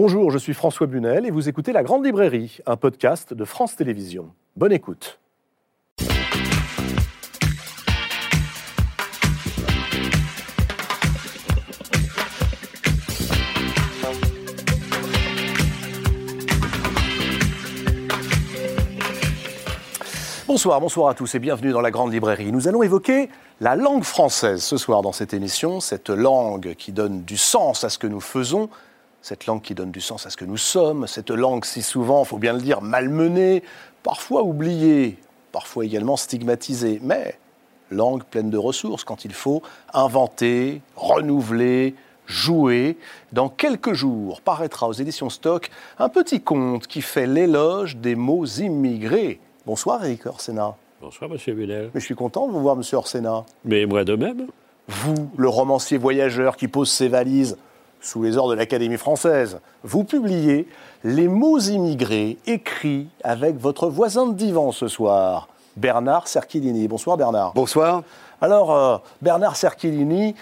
Bonjour, je suis François Bunel et vous écoutez La Grande Librairie, un podcast de France Télévisions. Bonne écoute. Bonsoir, bonsoir à tous et bienvenue dans la Grande Librairie. Nous allons évoquer la langue française ce soir dans cette émission, cette langue qui donne du sens à ce que nous faisons, cette langue qui donne du sens à ce que nous sommes, cette langue si souvent, il faut bien le dire, malmenée, parfois oubliée, parfois également stigmatisée, mais langue pleine de ressources quand il faut inventer, renouveler, jouer. Dans quelques jours paraîtra aux éditions Stock un petit conte qui fait l'éloge des mots immigrés. Bonsoir Eric Orsena. Bonsoir Monsieur Bunel. Mais je suis content de vous voir Monsieur Orsena. Mais moi de même. Vous, le romancier voyageur qui pose ses valises sous les ordres de l'Académie française, vous publiez Les mots immigrés écrits avec votre voisin de divan ce soir, Bernard Cerchilini. Bonsoir Bernard. Bonsoir. Alors, euh, Bernard Cerchilini,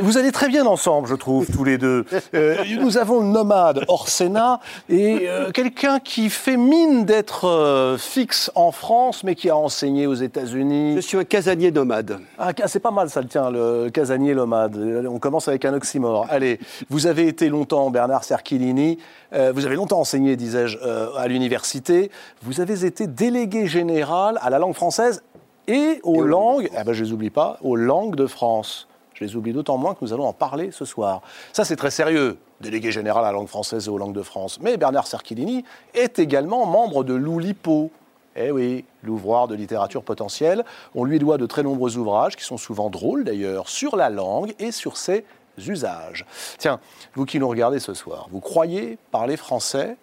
vous allez très bien ensemble, je trouve, tous les deux. Euh, nous avons le nomade Orsena et euh, quelqu'un qui fait mine d'être fixe en France, mais qui a enseigné aux États-Unis. Je suis un casanier nomade. Ah, c'est pas mal ça, le tien, le casanier nomade. On commence avec un oxymore. Allez, vous avez été longtemps, Bernard Cerchilini, vous avez longtemps enseigné, disais-je, à l'université. Vous avez été délégué général à la langue française et aux aux langues, ah ben, je les oublie pas, aux langues de France. Je les oublie d'autant moins que nous allons en parler ce soir. Ça, c'est très sérieux, délégué général à la langue française et aux langues de France. Mais Bernard Cerchilini est également membre de l'Oulipo. Eh oui, l'ouvroir de littérature potentielle. On lui doit de très nombreux ouvrages, qui sont souvent drôles d'ailleurs, sur la langue et sur ses usages. Tiens, vous qui nous regardez ce soir, vous croyez parler français?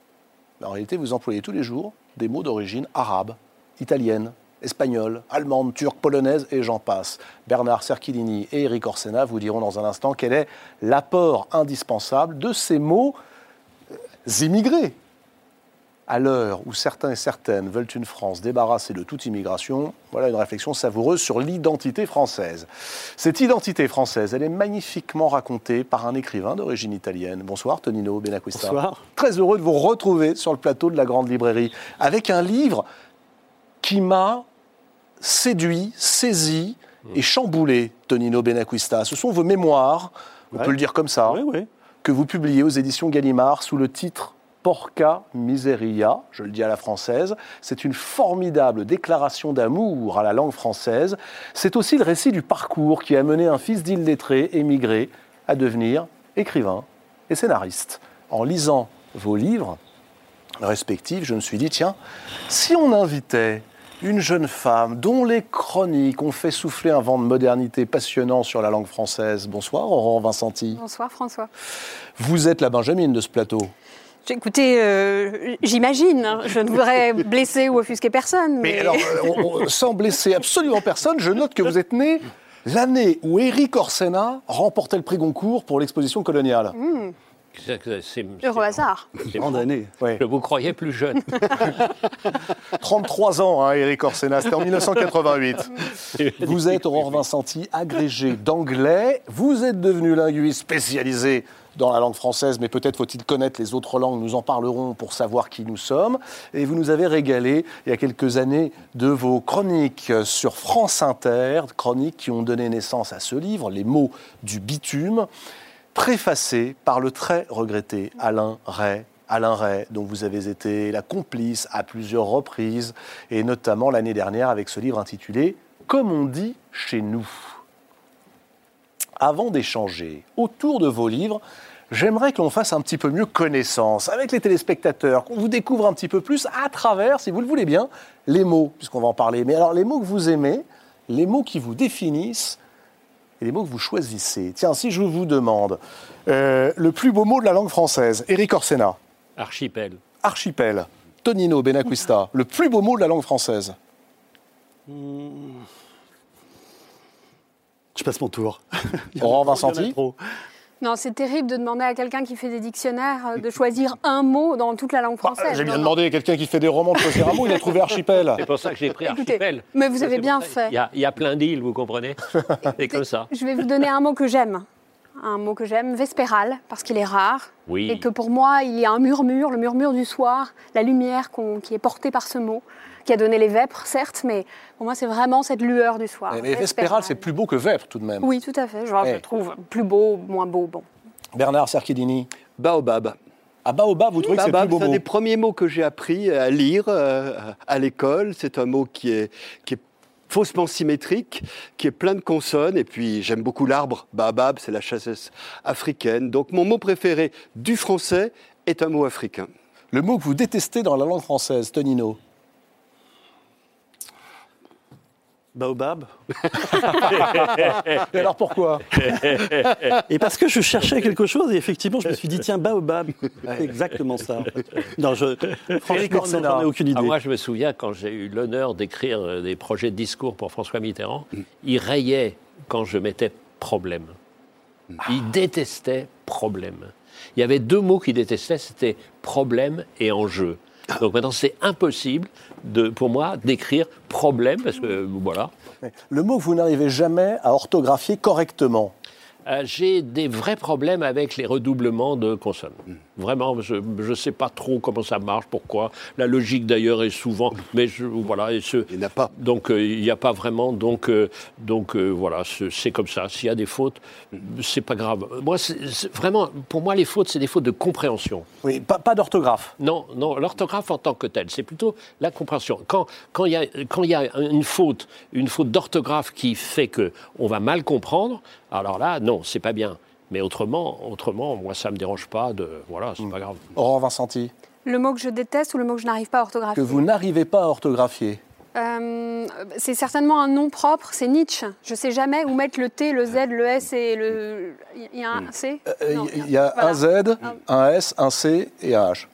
Mais En réalité, vous employez tous les jours des mots d'origine arabe, italienne, espagnole, allemande, turque, polonaise et j'en passe. Bernard Cerchilini et Eric Orsena vous diront dans un instant quel est l'apport indispensable de ces mots euh, immigrés. À l'heure où certains et certaines veulent une France débarrassée de toute immigration, voilà une réflexion savoureuse sur l'identité française. Cette identité française, elle est magnifiquement racontée par un écrivain d'origine italienne. Bonsoir Tonino Benacquista. Bonsoir. Très heureux de vous retrouver sur le plateau de la Grande Librairie avec un livre qui m'a séduit, saisi et chamboulé, Tonino Benacquista. Ce sont vos mémoires, on Ouais. peut le dire comme ça, Oui, oui. que vous publiez aux éditions Gallimard sous le titre Porca Miseria, je le dis à la française. C'est une formidable déclaration d'amour à la langue française. C'est aussi le récit du parcours qui a mené un fils d'illettré émigré à devenir écrivain et scénariste. En lisant vos livres respectifs, je me suis dit, tiens, si on invitait une jeune femme dont les chroniques ont fait souffler un vent de modernité passionnant sur la langue française. Bonsoir, Aurore Vincenti. Bonsoir François. Vous êtes la Benjamine de ce plateau. Écoutez, euh, j'imagine, hein, je ne voudrais blesser ou offusquer personne. Mais, Mais alors, euh, on- on- sans blesser absolument personne, je note que vous êtes né l'année où Éric Orsena remportait le prix Goncourt pour l'exposition coloniale. C'est- c'est- heureux hasard. c'est- Grande année. Ouais. Je vous croyais plus jeune. 33 ans, hein, Éric Orsena, c'était en 1988. Vous êtes, Aurore Vincenti, agrégé d'anglais. Vous êtes devenu linguiste spécialisé dans la langue française, mais peut-être faut-il connaître les autres langues. Nous en parlerons pour savoir qui nous sommes. Et vous nous avez régalé, il y a quelques années, de vos chroniques sur France Inter, chroniques qui ont donné naissance à ce livre, Les mots du bitume, préfacé par le très regretté Alain Ray. Alain Ray, dont vous avez été la complice à plusieurs reprises, et notamment l'année dernière avec ce livre intitulé Comme on dit chez nous. Avant d'échanger autour de vos livres, j'aimerais que l'on fasse un petit peu mieux connaissance avec les téléspectateurs, qu'on vous découvre un petit peu plus à travers, si vous le voulez bien, les mots, puisqu'on va en parler. Mais alors, les mots que vous aimez, les mots qui vous définissent et les mots que vous choisissez. Tiens, si je vous demande euh, le plus beau mot de la langue française, Éric Orsena, Archipel. archipel, Tonino Benacquista, le plus beau mot de la langue française. Je passe mon tour. Aurore Il y en a Vincenti trop. Non, c'est terrible de demander à quelqu'un qui fait des dictionnaires euh, de choisir un mot dans toute la langue Bah, française. J'ai bien Non, non. demandé à quelqu'un qui fait des romans de choisir un mot, il a trouvé archipel. C'est pour ça que j'ai pris Écoutez, Archipel. mais vous avez bien fait. Il y, a, il y a plein d'îles, vous comprenez C'est comme ça. Je vais vous donner un mot que j'aime. un mot que j'aime, vespéral, parce qu'il est rare. Oui. Et que pour moi, il y a un murmure, le murmure du soir, la lumière qui est portée par ce mot, qui a donné les vêpres, certes, mais pour moi, c'est vraiment cette lueur du soir. Mais, mais Vespéral, c'est plus beau que Vêpres tout de même. Oui, tout à fait. Genre, Ouais. Je trouve plus beau, moins beau. Bon. Bernard Cerchedini. Baobab. À Baobab, vous trouvez que c'est c'est un des premiers mots que j'ai appris à lire euh, à l'école. C'est un mot qui est, qui est faussement symétrique, qui est plein de consonnes. Et puis, j'aime beaucoup l'arbre. Baobab, c'est la chassesse africaine. Donc, mon mot préféré du français est un mot africain. Le mot que vous détestez dans la langue française, Tonino. Baobab. Et alors pourquoi? Et parce que je cherchais quelque chose et effectivement, je me suis dit, tiens, Baobab. C'est exactement ça. Non, je, franchement, j'en ai aucune idée. Ah, moi, je me souviens quand j'ai eu l'honneur d'écrire euh, des projets de discours pour François Mitterrand, il rayait quand je mettais problème. Il détestait problème. Il y avait deux mots qu'il détestait, c'était problème et enjeu. Donc maintenant, c'est impossible de, pour moi d'écrire problème, parce que voilà. Le mot que vous n'arrivez jamais à orthographier correctement. Euh, j'ai des vrais problèmes avec les redoublements de consonnes. Vraiment, je ne sais pas trop comment ça marche, pourquoi. La logique d'ailleurs est souvent, mais je, voilà. Et ce, Il n'y a pas. donc euh, il n'y a pas vraiment, donc euh, donc euh, voilà, c'est comme ça. S'il y a des fautes, c'est pas grave. Moi, vraiment, pour moi, les fautes, c'est des fautes de compréhension. Oui, pas, pas d'orthographe. Non, non, l'orthographe en tant que telle, c'est plutôt la compréhension. Quand quand il y a quand il y a une faute, une faute d'orthographe qui fait que on va mal comprendre, alors là, non, c'est pas bien. Mais autrement, autrement, moi, ça me dérange pas de, voilà, c'est pas grave. Aurore Vincenti, Le mot que je déteste ou le mot que je n'arrive pas à que orthographier vous n'arrivez pas à orthographier. Euh, c'est certainement un nom propre, c'est Nietzsche. Je sais jamais où mettre le T, le Z, le S et le. Il y a un C? Euh, Non, Il y a voilà. un Z, un S, un C et un H.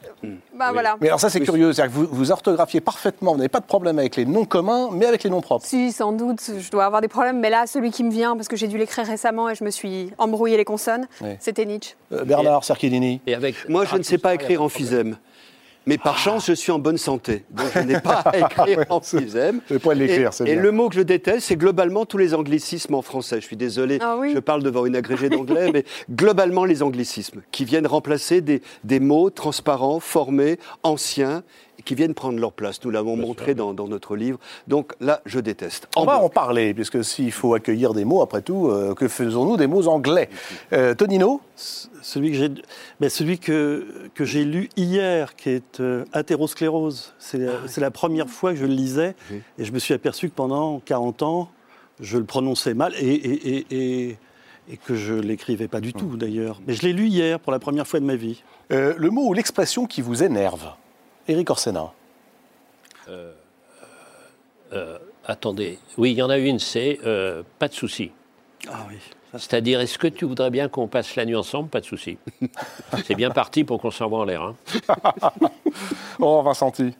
Bah voilà. Mais alors ça c'est curieux, c'est-à-dire que vous, vous orthographiez parfaitement, vous n'avez pas de problème avec les noms communs, mais avec les noms propres. Si, sans doute, je dois avoir des problèmes, mais là, celui qui me vient, parce que j'ai dû l'écrire récemment et je me suis embrouillé les consonnes, Oui. c'était Nietzsche. Euh, Bernard Cerchedini. Et avec Moi, je ne sais pas Ratussin, il y a écrire en physème. Mais par chance, je suis en bonne santé. Donc, je n'ai pas à écrire en. Je vais pas l'écrire, Et- c'est Et bien. le mot que je déteste, c'est globalement tous les anglicismes en français. Je suis désolé, Ah oui. je parle devant une agrégée d'anglais, mais globalement les anglicismes qui viennent remplacer des, des mots transparents, formés, anciens, qui viennent prendre leur place. Nous l'avons montré dans, dans notre livre. Donc là, je déteste. On va en parler, puisque s'il faut accueillir des mots, après tout, euh, que faisons-nous des mots anglais Euh, Tonino Celui que j'ai, ben, celui que, que j'ai lu hier, qui est euh, Athérosclérose. C'est la, c'est la première fois que je le lisais, Oui. et je me suis aperçu que pendant 40 ans, je le prononçais mal, et, et, et, et, et que je l'écrivais pas du tout d'ailleurs. Mais je l'ai lu hier pour la première fois de ma vie. Euh, Le mot ou l'expression qui vous énerve Éric Orsena. Attendez, oui, il y en a une, c'est euh, pas de souci. Ah oui. C'est-à-dire, est-ce que tu voudrais bien qu'on passe la nuit ensemble? Pas de souci. c'est bien parti pour qu'on s'envoie en l'air. hein. Aurore Vincenti.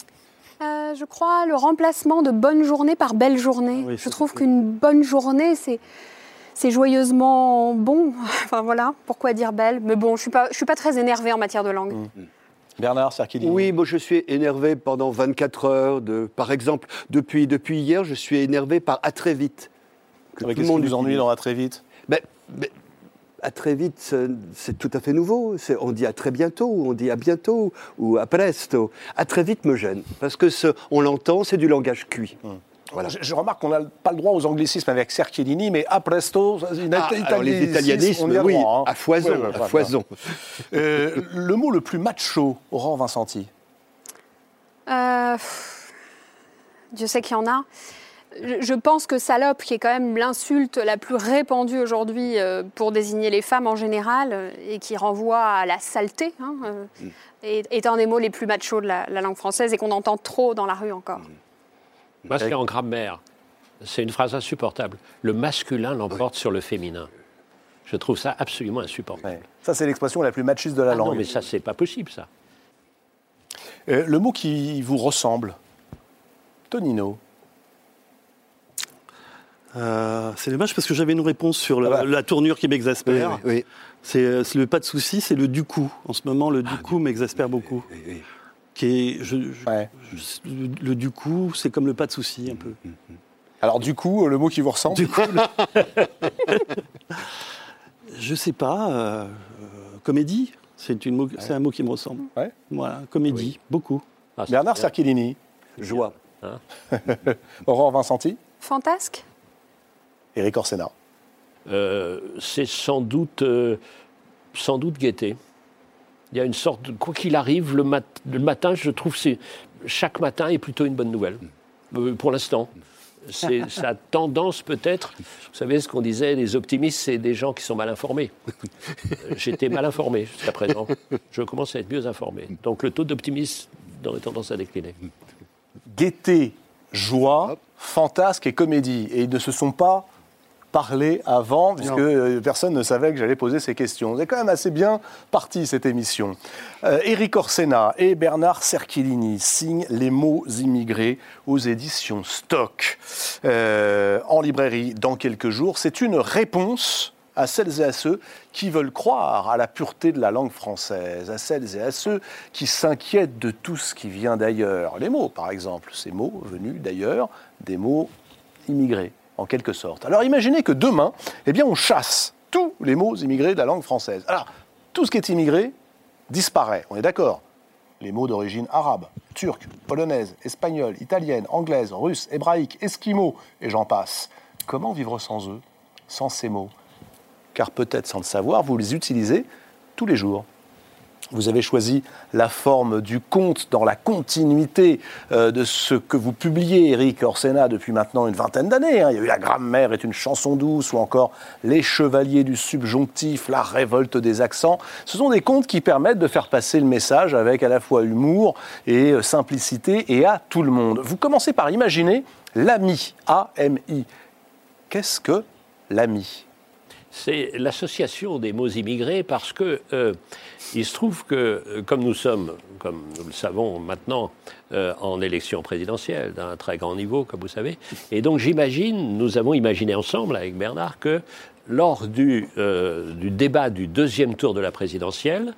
Euh, je crois le remplacement de bonne journée par belle journée. Oui, je trouve qu'une bonne journée, c'est. C'est joyeusement bon. Enfin voilà, pourquoi dire belle? Mais bon, je suis pas, je suis pas très énervée en matière de langue. Bernard Cerchedini. Oui, moi je suis énervé pendant 24 heures. De, par exemple, depuis, depuis hier, je suis énervé par à très vite. Que Mais tout Qu'est-ce qui vous ennuie dans la très vite? Mais, mais à très vite, c'est- tout à fait nouveau. On dit à très bientôt, on dit à bientôt, ou à presto. À très vite me gêne, parce que ce, on l'entend, c'est du langage cuit. Voilà. Je, je remarque qu'on n'a pas le droit aux anglicismes avec Cerchedini, mais a presto, une Ah, alors les on italianismes, oui, droit, hein. à foison, Ouais, ouais, à foison. Euh, le mot le plus macho, Aurore Vincenti. Euh, pff, Dieu sait qu'il y en a. Je- Je pense que salope, qui est quand même l'insulte la plus répandue aujourd'hui euh, pour désigner les femmes en général, euh, et qui renvoie à la saleté, hein, euh, est, est un des mots les plus machos de la, la langue française et qu'on entend trop dans la rue encore. Moi, c'est en grammaire. C'est une phrase insupportable. Le masculin l'emporte sur le féminin. Je trouve ça absolument insupportable. Ouais. Ça, c'est l'expression la plus machiste de la Ah non, langue. mais ça, c'est pas possible, ça. Euh, le mot qui vous ressemble, Tonino. Euh, c'est dommage parce que j'avais une réponse sur la, Ah bah. la tournure qui m'exaspère. oui, euh, c'est le pas de souci, c'est le du coup. En ce moment, le du coup m'exaspère beaucoup. Qui est, je- je- Ouais. je- le, le du coup, c'est comme le pas de souci un peu. Alors du coup, le mot qui vous ressemble Du coup, le- Je sais pas. euh, euh, comédie C'est une mot- c'est un mot qui me ressemble. Ouais. Voilà, comédie, beaucoup. Ah, Bernard. Cerchilini, Joie. Aurore Vincenti, Fantasque Éric Orsena. Euh, c'est sans doute, euh, sans doute gaieté. Il y a une sorte de, quoi qu'il arrive, le, mat- le matin, je trouve que c'est chaque matin est plutôt une bonne nouvelle. Euh, pour l'instant, c'est ça a tendance peut-être. Vous savez ce qu'on disait, les optimistes, c'est des gens qui sont mal informés. Euh, J'étais mal informé jusqu'à présent. Je commence à être mieux informé. Donc le taux d'optimisme aurait tendance à décliner. Gaieté, joie, fantasque et comédie. Et ils ne se sont pas parlé avant, puisque euh, personne ne savait que j'allais poser ces questions. C'est quand même assez bien parti cette émission. Euh, Éric Orsena et Bernard Cerchilini signent Les mots immigrés aux éditions Stock, euh, en librairie dans quelques jours. C'est une réponse à celles et à ceux qui veulent croire à la pureté de la langue française, à celles et à ceux qui s'inquiètent de tout ce qui vient d'ailleurs. Les mots, par exemple, ces mots venus d'ailleurs, des mots immigrés, en quelque sorte. Alors imaginez que demain, eh bien, on chasse tous les mots immigrés de la langue française. Alors, tout ce qui est immigré disparaît, on est d'accord les mots d'origine arabe, turque, polonaise, espagnole, italienne, anglaise, russe, hébraïque, esquimau, et j'en passe. Comment vivre sans eux, sans ces mots? Car peut-être sans le savoir, vous les utilisez tous les jours. Vous avez choisi la forme du conte dans la continuité euh, de ce que vous publiez, Eric Orsena, depuis maintenant une vingtaine d'années. hein. Il y a eu La grammaire est une chanson douce ou encore Les chevaliers du subjonctif, La révolte des accents. Ce sont des contes qui permettent de faire passer le message avec à la fois humour et euh, simplicité et à tout le monde. Vous commencez par imaginer l'ami, A-M-I. Qu'est-ce que l'ami? C'est l'association des mots immigrés parce que euh, il se trouve que, euh, comme nous sommes, comme nous le savons maintenant, euh, en élection présidentielle d'un très grand niveau, comme vous savez, et donc j'imagine, nous avons imaginé ensemble avec Bernard que lors du, débat du deuxième tour de la présidentielle,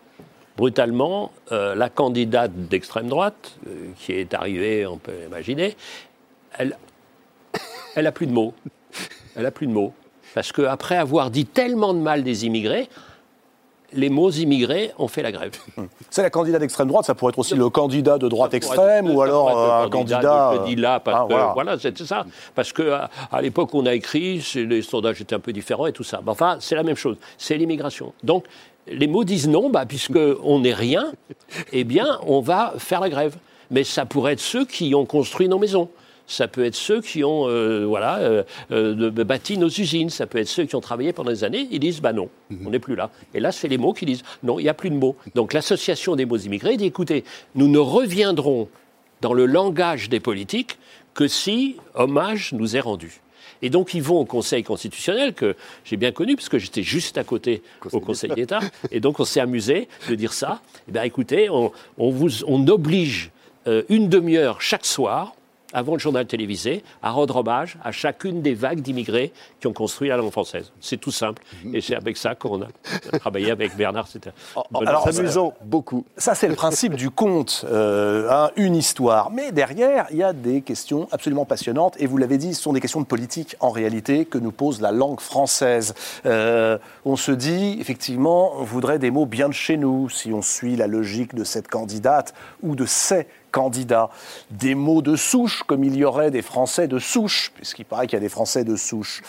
brutalement, la candidate d'extrême droite, qui est arrivée, on peut imaginer, elle, elle a plus de mots. Elle a plus de mots. Parce qu'après avoir dit tellement de mal des immigrés, les mots immigrés ont fait la grève. C'est la candidate d'extrême droite, ça pourrait être aussi le candidat de droite extrême être- ou alors être euh, un candidat. Je le dis là parce ah, que voilà. voilà, c'est ça. Parce que à, à l'époque on a écrit, les sondages étaient un peu différents et tout ça. Mais enfin, c'est la même chose. C'est l'immigration. Donc les mots disent non, bah, puisque on n'est rien, eh bien on va faire la grève. Mais ça pourrait être ceux qui ont construit nos maisons. Ça peut être ceux qui ont euh, voilà, euh, euh, bâti nos usines. Ça peut être ceux qui ont travaillé pendant des années. Ils disent bah non, on n'est plus là. Et là, c'est les mots qui disent non, il n'y a plus de mots. Donc l'association des mots immigrés dit écoutez, nous ne reviendrons dans le langage des politiques que si hommage nous est rendu. Et donc ils vont au Conseil constitutionnel, que j'ai bien connu, parce que j'étais juste à côté au Conseil d'État, et donc on s'est amusé de dire ça. Eh bien écoutez, on, on vous, on oblige euh, une demi-heure chaque soir, avant le journal télévisé, à rendre hommage à chacune des vagues d'immigrés qui ont construit la langue française. C'est tout simple. Et c'est avec ça qu'on a travaillé avec Bernard. C'était affaire. S'amusant beaucoup. Ça, c'est le principe du conte, euh, hein, une histoire. Mais derrière, il y a des questions absolument passionnantes. Et vous l'avez dit, ce sont des questions de politique, en réalité, que nous pose la langue française. Euh, on se dit, effectivement, on voudrait des mots bien de chez nous, si on suit la logique de cette candidate ou de ces candidats. Des mots de souche, comme il y aurait des Français de souche, puisqu'il paraît qu'il y a des Français de souche.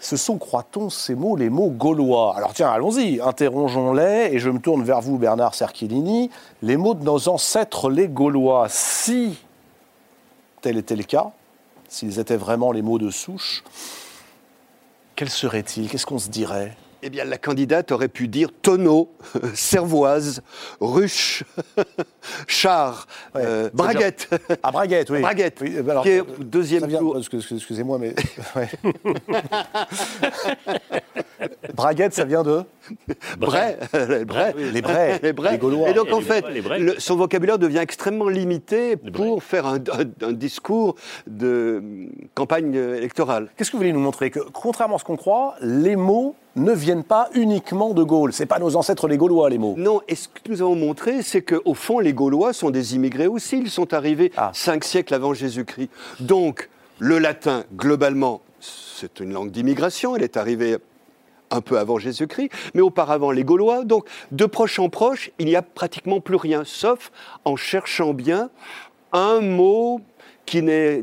Ce sont, croit-on, ces mots, les mots gaulois. Alors tiens, allons-y, interrogeons-les, et je me tourne vers vous, Bernard Cerchilini, les mots de nos ancêtres, les Gaulois. Si tel était le cas, s'ils étaient vraiment les mots de souche, quels seraient-ils? Qu'est-ce qu'on se dirait? Eh bien, la candidate aurait pu dire tonneau, cervoise, ruche, char, Ouais, euh, braguette. À Braguette, oui. Braguette, Oui, alors, qui est deuxième vient- tour. excuse- Excusez-moi, mais... ouais. Braguette, ça vient de Bray, les Bray. Les Brais, Les Gaulois. Et donc, Et en fait, le- son vocabulaire devient extrêmement limité pour faire un, un- un discours de hum, campagne électorale. Qu'est-ce que vous voulez nous montrer? Que contrairement à ce qu'on croit, les mots ne viennent pas uniquement de Gaulle. C'est pas nos ancêtres les Gaulois, les mots. Non, et ce que nous avons montré, c'est qu'au fond, les Gaulois sont des immigrés aussi. Ils sont arrivés Ah. cinq siècles avant Jésus-Christ. Donc, le latin, globalement, c'est une langue d'immigration. Elle est arrivée un peu avant Jésus-Christ, mais auparavant les Gaulois. Donc, de proche en proche, il n'y a pratiquement plus rien, sauf en cherchant bien un mot qui n'est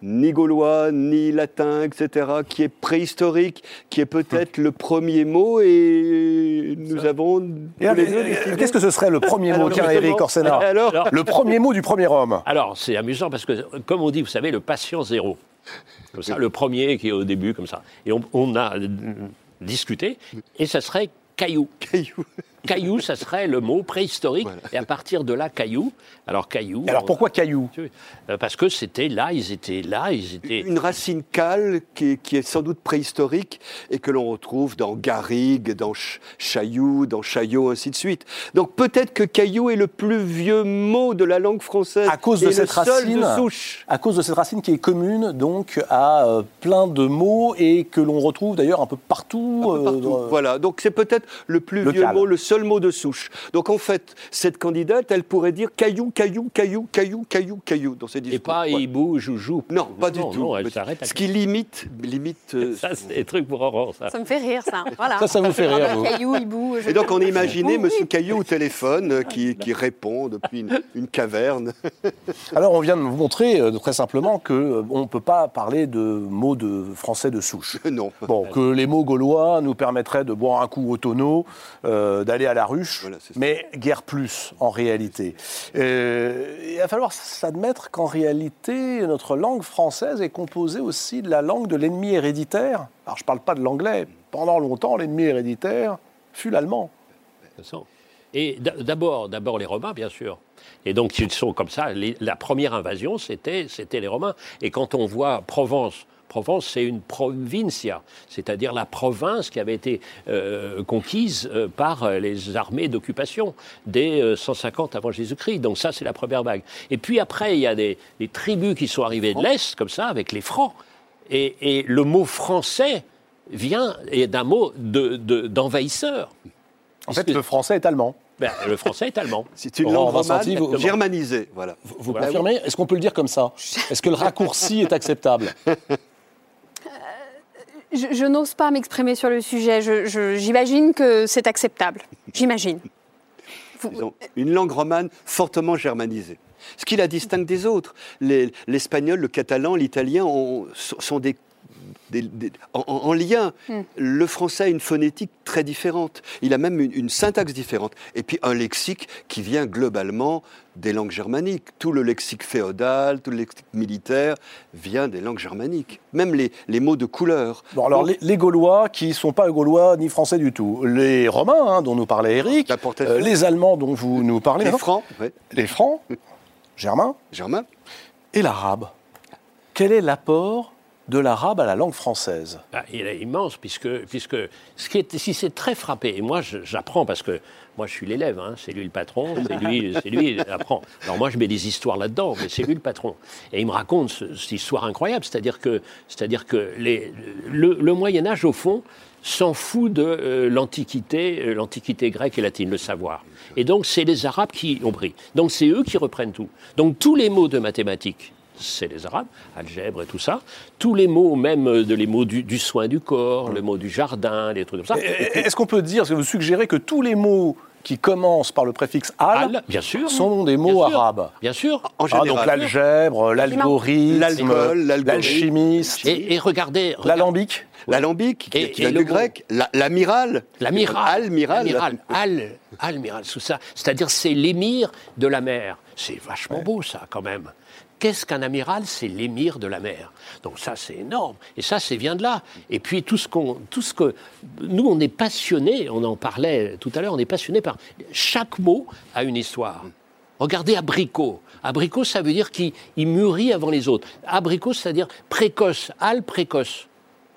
ni gaulois, ni latin, etc., qui est préhistorique, qui est peut-être le premier mot, et nous avons... Qu'est-ce que ce serait le premier mot, Alors, tiens, justement, Eric Orsena alors, Le premier mot du premier homme. Alors, c'est amusant parce que, comme on dit, vous savez, le patient zéro. Comme ça, le premier qui est au début, comme ça. Et on, on a discuté, et ça serait caillou. Caillou. Caillou, ça serait le mot préhistorique. Voilà. Et à partir de là, caillou. Alors, caillou. Et alors on- pourquoi caillou? Euh, Parce que c'était là, ils étaient là, ils étaient. Une racine cale qui est, qui est sans doute préhistorique et que l'on retrouve dans Garrigue, dans Ch- Chaillou, dans Chaillot, ainsi de suite. Donc peut-être que caillou est le plus vieux mot de la langue française. À cause de et cette le seul racine. de souche. À cause de cette racine qui est commune donc à euh, plein de mots et que l'on retrouve d'ailleurs un peu partout. Un peu euh, partout. dans- Voilà, donc c'est peut-être le plus Le vieux mot, le seul mot de souche. Donc en fait, cette candidate, elle pourrait dire caillou, caillou, caillou, caillou, caillou, caillou dans ses discours. Et pas Voilà. il bouge ou joue. Non, pas du non, tout. Non, elle Mais s'arrête à Ce qui limite, limite. euh, Ça, c'est des trucs pour Aurore, ça. Ça me fait rire, ça. Voilà. Ça, ça vous fait rire, vous. Caillou, hibou. Et donc on a imaginé Oui, oui. Monsieur Caillou au téléphone euh, qui, qui répond depuis une, une caverne. Alors on vient de vous montrer euh, très simplement que euh, on ne peut pas parler de mots de français de souche. non. Bon, que les mots gaulois nous permettraient de boire un coup au tonneau, euh, à la ruche, Voilà, mais guère plus en réalité. Euh, il va falloir s'admettre qu'en réalité, notre langue française est composée aussi de la langue de l'ennemi héréditaire. Alors je ne parle pas de l'anglais. Pendant longtemps, l'ennemi héréditaire fut l'allemand. Et d'abord, d'abord les Romains, bien sûr. Et donc ils sont comme ça. Les- la première invasion, c'était, c'était les Romains. Et quand on voit Provence, Provence, c'est une provincia, c'est-à-dire la province qui avait été euh, conquise euh, par euh, les armées d'occupation dès euh, 150 avant Jésus-Christ. Donc ça, c'est la première vague. Et puis après, il y a des, des tribus qui sont arrivées de l'Est, comme ça, avec les Francs. Et, et le mot français vient d'un mot de- de- d'envahisseur. En fait, le français est allemand. Ben, le français est allemand. C'est une langue romane vous- germanisée. Voilà. Vous Voilà. confirmez? Est-ce qu'on peut le dire comme ça? Est-ce que le raccourci est acceptable? Je, n'ose pas m'exprimer sur le sujet. Je- je- J'imagine que c'est acceptable. J'imagine. Une langue romane fortement germanisée. Ce qui la distingue des autres. Les- L'espagnol, le catalan, l'italien ont- sont sont des, des- des- en, en- en lien. Le français a une phonétique très différente. Il a même une, une syntaxe différente. Et puis un lexique qui vient globalement des langues germaniques. Tout le lexique féodal, tout le lexique militaire vient des langues germaniques. Même les, les mots de couleur. Bon, alors, les, les Gaulois qui ne sont pas Gaulois ni Français du tout. Les Romains, hein, dont nous parlait Eric. Euh, les Allemands, dont vous nous parlez. Les non francs, ouais, Les Francs, Germains. germain. Et l'arabe. Quel est l'apport de l'arabe à la langue française Ah, il est immense, puisque, puisque ce qui est, si c'est très frappé, et moi j'apprends parce que moi je suis l'élève, hein, c'est lui le patron, c'est lui, c'est lui qui apprend. Alors moi je mets des histoires là-dedans, mais c'est lui le patron. Et il me raconte ce- cette histoire incroyable, c'est-à-dire que, c'est-à-dire que les, le, le Moyen Âge au fond s'en fout de euh, l'antiquité, euh, l'antiquité grecque et latine, le savoir. Et donc c'est les Arabes qui ont pris. Donc c'est eux qui reprennent tout. Donc tous les mots de mathématiques c'est les Arabes, algèbre et tout ça. Tous les mots, même euh, de les mots du, du soin du corps, le mot du jardin, des trucs comme ça. Est-ce qu'on peut dire, est-ce que vous suggérez que tous les mots qui commencent par le préfixe al, Al, bien sûr. sont des Bien mots sûr. arabes? Bien sûr. En Ah, général. donc l'algèbre, l'algorithme, L'alcool, l'alchimiste, Et, et regardez, regardez, l'alambique. L'alambic, qui, Et- qui et vient le du grec, la- l'amiral. l'amiral. Almiral. Amiral. Al, almiral, sous ça. C'est-à-dire, c'est l'émir de la mer. C'est vachement beau, ça, quand même. Qu'est-ce qu'un amiral C'est l'émir de la mer. Donc ça, c'est énorme. Et ça, c'est vient de là. Et puis tout ce qu'on, tout ce que nous, on est passionnés. On en parlait tout à l'heure. On est passionnés par chaque mot a une histoire. Regardez abricot. Abricot, ça veut dire qu'il il mûrit avant les autres. Abricot, c'est-à-dire précoce. Al précoce.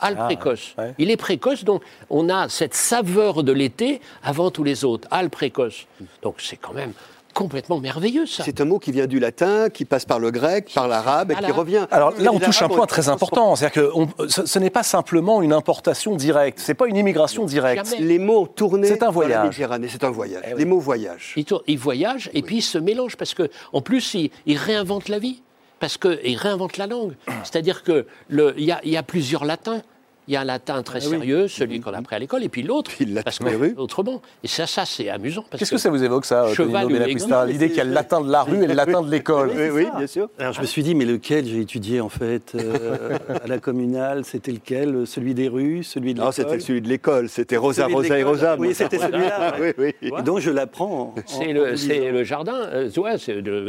Al Ah, précoce. ouais. Il est précoce, donc on a cette saveur de l'été avant tous les autres. Al précoce. Donc c'est quand même complètement merveilleux, ça. C'est un mot qui vient du latin, qui passe par le grec, par l'arabe et qui revient. Alors là, on touche un point très important. C'est-à-dire que on- ce, ce n'est pas simplement une importation directe. C'est pas une immigration directe. Jamais. Les mots ont tourné C'est un dans la voyage. Méditerranée, c'est un voyage. Eh oui. Les mots voyagent. Il, tourne- il voyage et puis il se mélange parce que en plus il, il réinvente la vie parce que il réinvente la langue. C'est-à-dire que le- il y, a- y a plusieurs latins. Il y a un latin très Ah oui. sérieux, celui qu'on a appris à l'école, et puis l'autre, parce autrement. Et ça, ça c'est amusant. Qu'est-ce que ça vous évoque, ça, Cheval Tonino aigle L'idée qu'il y a le latin de la rue et le latin de l'école. Oui, oui, bien sûr. Alors je me suis dit, mais lequel j'ai étudié en fait euh, à la communale C'était lequel? Celui des rues Celui de Non, l'école? c'était celui de l'école. C'était Rosa, Rosa et. Rosa. Oui, c'était celui-là. oui, oui. Et donc je l'apprends. en- C'est le, jardin. euh, ouais,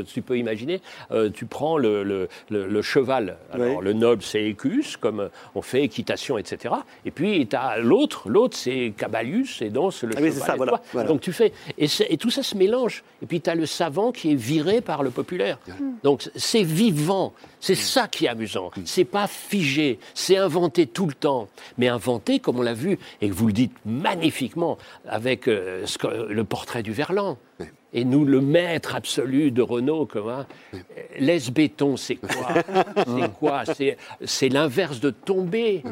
tu peux imaginer, euh, tu prends le, cheval. Alors, le noble, c'est Écus, comme on fait équitation, etc. Et puis, tu as l'autre. L'autre, c'est Cabalius, et c'est le Ah cheval. ça, et voilà. Donc, tu fais. Et, tout ça se mélange. Et puis, tu as le savant qui est viré par le populaire. Donc, c'est vivant. C'est ça qui est amusant. C'est pas figé. C'est inventé tout le temps. Mais inventé, comme on l'a vu, et que vous le dites magnifiquement, avec euh, le portrait du Verlan. Et nous, le maître absolu de Renault, comment laisse béton, c'est quoi? C'est quoi? C'est- l'inverse de tomber.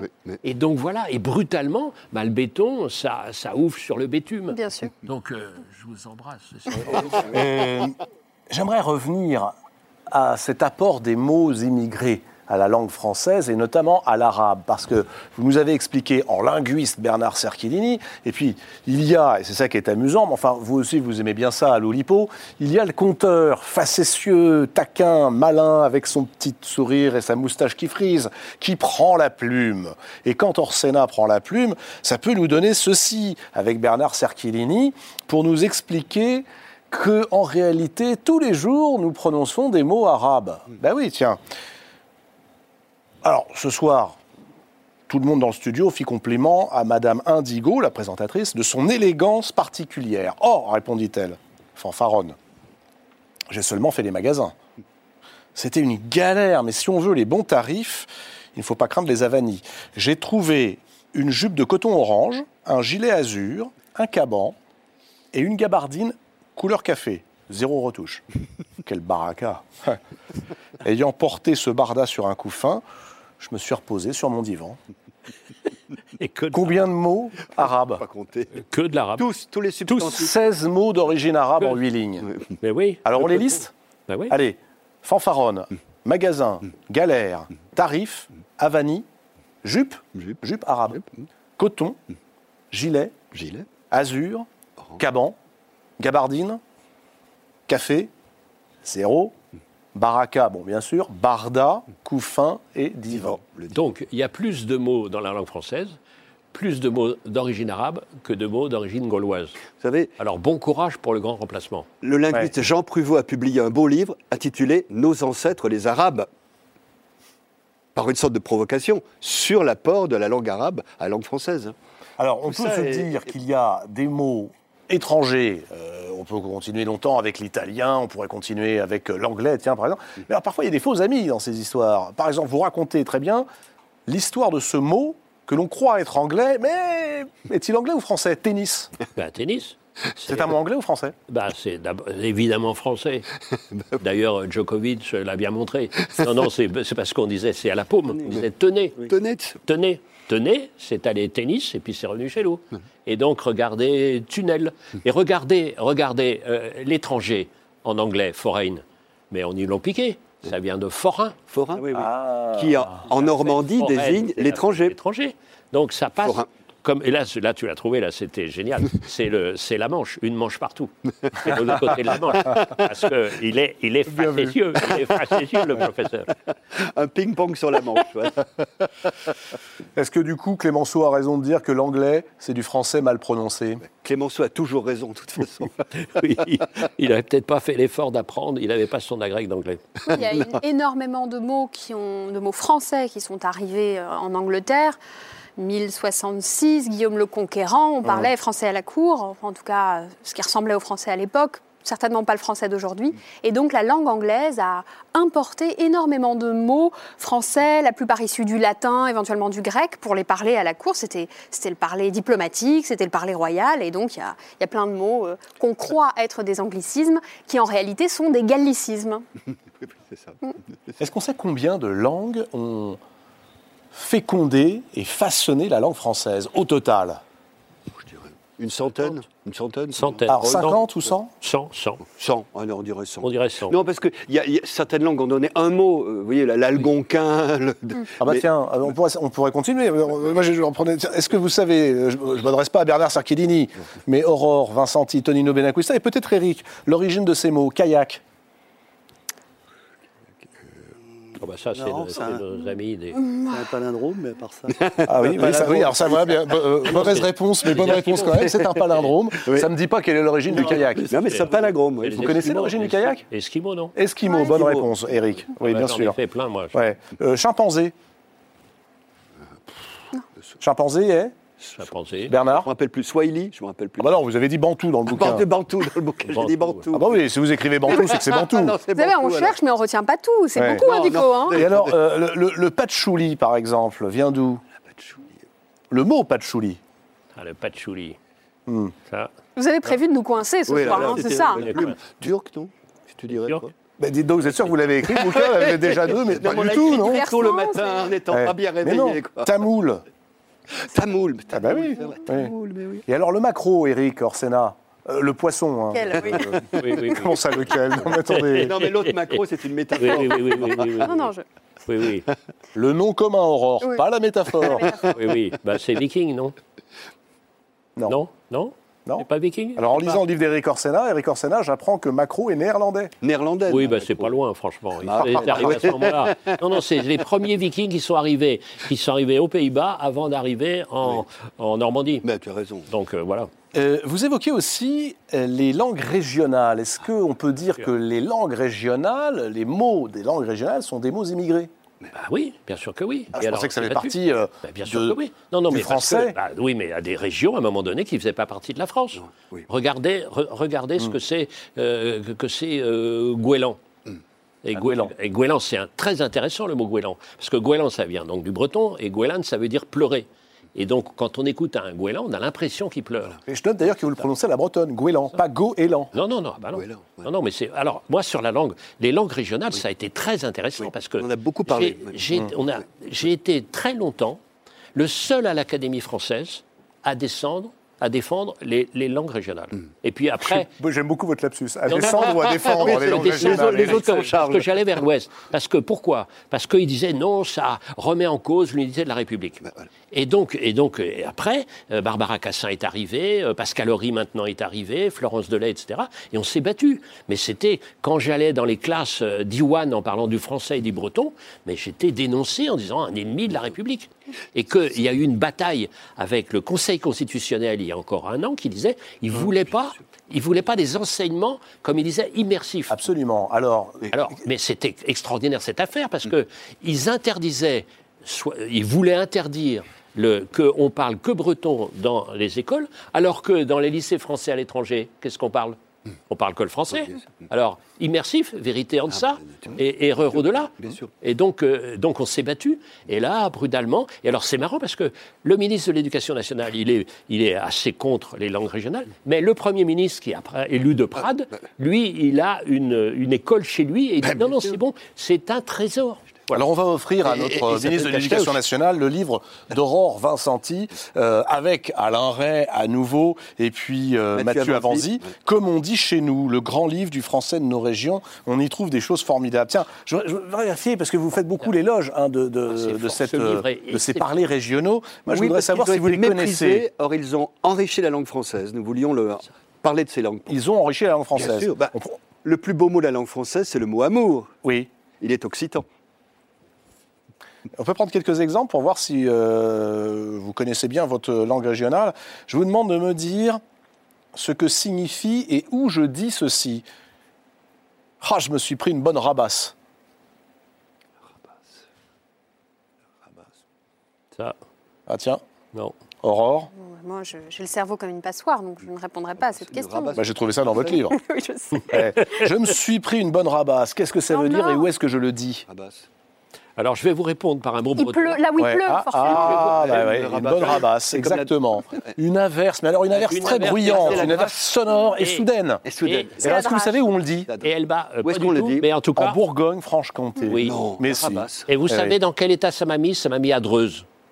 Et donc voilà, et brutalement, bah, le béton, ça, ça ouvre sur le bitume. Bien sûr. Donc euh, je vous embrasse. Euh, J'aimerais revenir à cet apport des mots immigrés à la langue française et notamment à l'arabe, parce que vous nous avez expliqué en linguiste Bernard Cerchilini, et puis il y a, et c'est ça qui est amusant, mais enfin vous aussi vous aimez bien ça à l'Oulipo, il y a le conteur facétieux, taquin, malin, avec son petit sourire et sa moustache qui frise, qui prend la plume. Et quand Orsena prend la plume, ça peut nous donner ceci avec Bernard Cerchilini pour nous expliquer que en réalité, tous les jours, nous prononçons des mots arabes. Ben oui, tiens. Alors, ce soir, tout le monde dans le studio fit compliment à Madame Indigo, la présentatrice, de son élégance particulière. Oh, répondit-elle, fanfaronne. J'ai seulement fait les magasins. C'était une galère, mais si on veut les bons tarifs, il ne faut pas craindre les avanies. J'ai trouvé une jupe de coton orange, un gilet azur, un caban et une gabardine couleur café. Zéro retouche. Quel baraka Ayant porté ce barda sur un couffin, je me suis reposé sur mon divan. Et que de, Combien de mots arabes Pas compter. que de l'arabe. Tous, tous les substantifs. 16 mots d'origine arabe en 8 lignes. Mais oui. Alors on les liste? Bah oui. Allez, fanfaronne, magasin, galère, tarif, avanie, jupe, Jupe. jupe arabe, coton, gilet, Gilet. azur, caban, gabardine, café, zéro, baraka, bon bien sûr, barda, couffin et divan. Donc, il y a plus de mots dans la langue française, plus de mots d'origine arabe que de mots d'origine gauloise. Vous savez, Alors, bon courage pour le grand remplacement. le linguiste Jean Pruvot a publié un beau livre intitulé Nos ancêtres les Arabes, par une sorte de provocation, sur l'apport de la langue arabe à la langue française. Alors, on Tout peut se est- dire qu'il y a des mots étrangers. euh, on peut continuer longtemps avec l'italien, on pourrait continuer avec euh, l'anglais, tiens, par exemple. Mais alors, parfois, il y a des faux amis dans ces histoires. Par exemple, vous racontez très bien l'histoire de ce mot que l'on croit être anglais, mais est-il anglais ou français? Tennis. Ben, tennis. C'est un mot anglais ou français? Ben, c'est évidemment français. D'ailleurs, Djokovic l'a bien montré. Non, non, c'est c'est parce qu'on disait c'est à la paume. On disait tenez, Tenez, tenez, tenez, c'est allé tennis et puis c'est revenu chez nous. Et donc, regardez tunnel. Et regardez, regardez euh, l'étranger en anglais, foreign. Mais on y l'ont piqué. Ça vient de forain. forain, Oui, oui. qui en, en Normandie désigne l'étranger. L'étranger. Donc ça passe. Forain. Comme, et là, tu l'as trouvé, là, c'était génial. C'est le, c'est la Manche, une manche partout. C'est de l'autre côté de la Manche. Parce qu'il est, il est facétieux, il est facétieux, le professeur. Un ping-pong sur la Manche. Est-ce que du coup, Clémenceau a raison de dire que l'anglais, c'est du français mal prononcé? Clémenceau a toujours raison, de toute façon. Oui, il n'avait peut-être pas fait l'effort d'apprendre, il n'avait pas son agrég d'anglais. Il y a une- énormément de mots, qui ont, de mots français qui sont arrivés euh, en Angleterre. 1066, Guillaume le Conquérant, on parlait français à la cour, en tout cas ce qui ressemblait au français à l'époque, certainement pas le français d'aujourd'hui. Et donc la langue anglaise a importé énormément de mots français, la plupart issus du latin, éventuellement du grec, pour les parler à la cour. C'était c'était le parler diplomatique, c'était le parler royal, et donc il y a, il y a plein de mots euh, qu'on croit être des anglicismes, qui en réalité sont des gallicismes. C'est ça. Est-ce qu'on sait combien de langues ont fécondé et façonné la langue française au total Je dirais Une centaine Une centaine Centaine. Alors Oh, non. 50 ou 100 100, 100. 100, ah non, on dirait 100. On dirait 100. Non, parce que y a, y a- certaines langues ont donné un mot. euh, vous voyez, la- l'algonquin. le- Ah bah mais- tiens, euh, on pourrait, on pourrait continuer. Euh, Moi, je, Est-ce que vous savez, je ne m'adresse pas à Bernard Sarchellini, mais Aurore, Vincenti, Tonino Benacquista et peut-être Eric, l'origine de ces mots, kayak Ah bah ça, c'est nos, nos amis des... C'est un palindrome, mais à part ça. Ah oui, oui, ça- oui, alors ça va bien. Euh, mauvaise réponse, mais bonne réponse quand même. C'est un palindrome. Oui. Ça ne me dit pas quelle est l'origine du kayak. Non, mais c'est un palindrome. Vous connaissez l'origine du kayak Esquimaux, non Esquimau, bonne Esquimau. réponse, Eric. Oui, Bah, bien j'en ai sûr. fait plein, moi. Ouais. Euh, chimpanzé. Chimpanzé est Bernard Je me rappelle plus. Swahili, je me rappelle plus. Ah bah non, vous avez dit Bantou dans le bouquin. Bantou, Bantou dans le bouquin. J'ai dit Bantou, Bantou. Ah bah oui, si vous écrivez Bantou, c'est que c'est Bantou. Ah non, c'est Vous savez, on Bantou, cherche, mais on retient pas tout. C'est Ouais. beaucoup, Non, hein, Dico, non. hein Et alors, euh, le, le- le patchouli, par exemple, vient d'où Le mot patchouli. Ah, le patchouli. Hmm. Ça, Vous avez prévu de nous coincer ce Oui, soir, hein, c'est ça. Turc, non Tu dirais quoi Bah, dites donc, vous êtes sûr que vous l'avez écrit, le bouquin Vous avez déjà deux, mais pas on du tout, non tôt le matin, en n'étant Ouais. pas bien Mais non, réveillé. quoi. tamoul. Tamoul. mais Ah bah tamoul, Oui. Tamoul, mais oui. Et alors, le macro, Eric Orsena Euh, Le poisson. hein. Quel, oui. oui, oui, oui. Comment ça, lequel? Non, mais attendez. Non, mais l'autre macro, c'est une métaphore. oui, oui, oui, oui, oui, oui. Non, non, je... Oui, oui, Le nom commun, Aurore, Oui. pas la métaphore. oui, oui. Bah, c'est viking, non? Non. Non? Non? Non. C'est pas viking? Alors, en lisant le livre d'Eric Orsena, Eric Orsena, j'apprends que macro est néerlandais. Néerlandaise. Oui, bah, c'est pas loin, franchement. Il Ah, est arrivé à ce moment-là. Non, non, c'est les premiers vikings qui sont arrivés, qui sont arrivés aux Pays-Bas avant d'arriver en, en Normandie. Mais tu as raison. Donc euh, voilà. Euh, vous évoquez aussi euh, les langues régionales. Est-ce qu'on peut dire que les langues régionales, les mots des langues régionales sont des mots immigrés? Bah oui, bien sûr que oui. Ah, Et Je alors, pensais que ça là-dessus. partie euh, Bah, bien sûr de- que oui. Non, non, du mais que- français. bah, oui, mais à des régions, à un moment donné, qui ne faisaient pas partie de la France. oui. Regardez, re- regardez Hmm. ce que c'est euh, que, c'est euh, Gouélan. Et, Ah, Goué- Gouélan. et Gouélan, c'est un- très intéressant le mot Gouélan. Parce que Gouélan, ça vient donc du breton, et Gouélan, ça veut dire pleurer. Et donc, quand on écoute un Gouélan, on a l'impression qu'il pleure. Et je note d'ailleurs que vous le prononcez à la bretonne, goéland, pas goéland. Non, non, non, bah non. Gouélan, ouais. non, non, mais c'est. Alors, moi, sur la langue, les langues régionales, ça a été très intéressant Oui, parce que. on a beaucoup parlé, j'ai- oui. J'ai on a- j'ai été très longtemps le seul à l'Académie française à descendre, à défendre les, les langues régionales. Et puis après. J'aime beaucoup votre lapsus. À descendre ou à défendre Oui, les langues régionales. les autres en Parce que j'allais vers l'Ouest. Parce que pourquoi? Parce qu'ils disaient non, ça remet en cause l'unité de la République. Bah, voilà. Et donc, et donc et après, euh, Barbara Cassin est arrivée, euh, Pascal Horry maintenant est arrivé, Florence Delay, etc. Et on s'est battu. Mais c'était quand j'allais dans les classes euh, d'Iwan en parlant du français et du breton, mais j'étais dénoncé en disant un ennemi de la République. Et qu'il y a eu une bataille avec le Conseil constitutionnel il y a encore un an qui disait il voulait pas, il voulait pas des enseignements comme il disait immersifs. Absolument. Alors, Alors, mais c'était extraordinaire cette affaire parce que ils interdisaient, soit- ils voulaient interdire qu'on parle que breton dans les écoles, alors que dans les lycées français à l'étranger, qu'est-ce qu'on parle? On parle que le français. Alors, immersif, vérité en deçà, et erreur au-delà. Et donc, euh, donc on s'est battu. Et là, brutalement. Et alors, c'est marrant parce que le ministre de l'Éducation nationale, il est, il est assez contre les langues régionales. Mais le Premier ministre, qui est élu de Prades, lui, il a une, une école chez lui. Et il dit non, non, c'est bon, c'est un trésor. Voilà. Alors on va offrir à notre et- et ça ministre de l'Éducation nationale le livre d'Aurore Vincenti euh, avec Alain Ray à nouveau et puis euh, Mathieu Mathieu, Avanzi. Comme on dit chez nous, le grand livre du français de nos régions, on y trouve des choses formidables. Tiens, je, je veux vérifier parce que vous faites beaucoup l'éloge hein, de, de, Ah, de cette, euh, de ces parlers régionaux. Moi, je Oui, voudrais savoir si vous les connaissez. Or, ils ont enrichi la langue française. Nous voulions le, parler de ces langues. Ils ont enrichi la langue française. Bien sûr. Bah, On le plus beau mot de la langue française, c'est le mot amour. oui. Il est occitan. On peut prendre quelques exemples pour voir si euh, vous connaissez bien votre langue régionale. Je vous demande de me dire ce que signifie et où je dis ceci. Ah, je me suis pris une bonne rabasse. Ça, Ah tiens, non. Aurore, Moi, je- j'ai le cerveau comme une passoire, donc je ne répondrai pas à cette question. rabasse. bah, j'ai trouvé ça dans votre livre. oui, je sais. Eh, je me suis pris une bonne rabasse. Qu'est-ce que ça Non, veut dire et où est-ce que je le dis? Rabasse. Alors, je vais vous répondre par un mot Il breton. pleut, là où il Ouais. pleut, ah, forcément. ah, bah ouais, Une bonne rabasse, exactement. Une averse, mais alors une averse Une très averse, bruyante, une averse sonore et, Et- soudaine. Et soudaine. Et- Et alors, est-ce que vous savez où on le dit Et Elba, euh, Où est-ce qu'on le dit Mais en tout En cas, Bourgogne-Franche-Comté. Oui. Non, Mais si. et vous Eh savez dans quel état ça m'a mis Ça m'a mis à.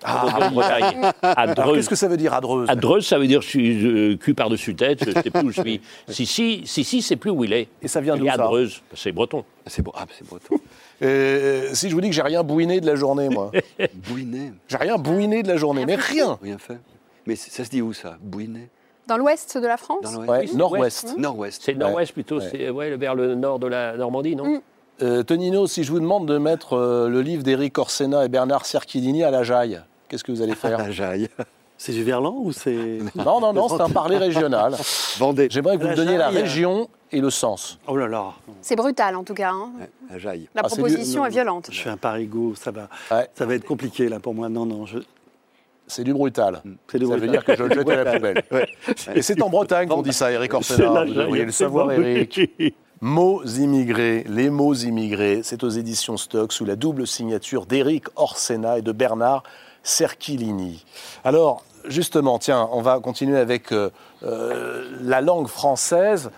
À Alors, Dreux. qu'est-ce que ça veut dire, Adreuse À Dreux, ça veut dire je suis euh, cul par-dessus tête, je sais plus où je suis. Si, si, si, si, c'est plus où il est. Et ça vient d'où, ça à Dreux, c'est breton. C'est bon. Ah, c'est breton. Euh, Si je vous dis que j'ai rien bouiné de la journée, moi. Bouinet. J'ai rien bouiné de la journée, mais rien. Rien fait. Mais ça se dit où ça Bouinet Dans l'ouest de la France? Dans l'ouest Ouais, Oui, nord-ouest. Nord-ouest. C'est le nord-ouest plutôt, Ouais. c'est ouais, vers le nord de la Normandie, non? Mm. Euh, Tonino, si je vous demande de mettre euh, le livre d'Éric Orsena et Bernard Cerchidini à la jaille, qu'est-ce que vous allez faire? Ah, j'aille. C'est du verlan ou c'est. Non, non, non, c'est un parler régional. Vendée. J'aimerais que vous La me donniez la région et le sens. Oh là là, C'est brutal en tout cas. hein. À Jaille. La Ah, c'est proposition du- est violente. je fais un parigot, ça va, Ouais. ça va être compliqué là pour moi. Non, non, je... C'est du brutal. c'est du Ça veut brutal. dire que je le jette à la poubelle. Et c'est en Bretagne qu'on dit ça, Éric C'est Orsena. la Vous devriez le c'est savoir. Éric. Mots immigrés, les mots immigrés, c'est aux éditions Stock sous la double signature d'Éric Orsena et de Bernard Cerchilini. Alors, justement, tiens, on va continuer avec euh, euh, la langue française.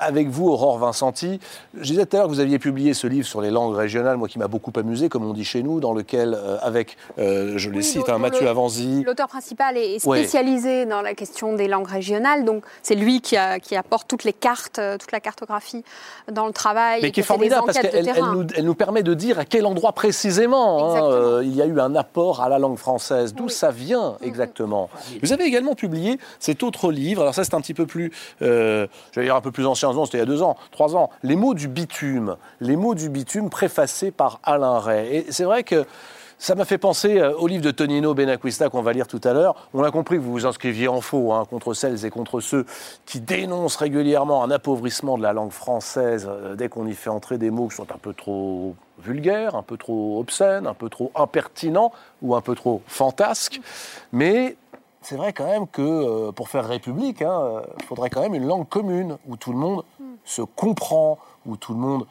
Avec vous, Aurore Vincenti, je disais tout à l'heure que vous aviez publié ce livre sur les langues régionales, moi qui m'a beaucoup amusé, comme on dit chez nous, dans lequel, euh, avec, euh, je les Oui, cite, hein, Mathieu Avanzi, L'auteur principal est Ouais. spécialisé dans la question des langues régionales, donc c'est lui qui, a- qui apporte toutes les cartes, euh, toute la cartographie dans le travail. Mais et qui est formidable parce qu'elle nous, elle nous permet de dire à quel endroit précisément hein, euh, il y a eu un apport à la langue française, d'où Oui. ça vient exactement. Vous avez également publié cet autre livre, alors ça c'est un petit peu plus, euh, j'allais dire un peu plus ancien, c'était il y a deux ans, trois ans, Les mots du bitume, les mots du bitume préfacés par Alain Ray. Et c'est vrai que ça m'a fait penser euh, au livre de Tonino Benacquista qu'on va lire tout à l'heure. On a compris que vous vous inscriviez en faux hein, contre celles et contre ceux qui dénoncent régulièrement un appauvrissement de la langue française euh, dès qu'on y fait entrer des mots qui sont un peu trop vulgaires, un peu trop obscènes, un peu trop impertinents ou un peu trop fantasques. Mais c'est vrai quand même que euh, pour faire République, il faudrait quand même une langue commune où tout le monde se comprend, où tout le monde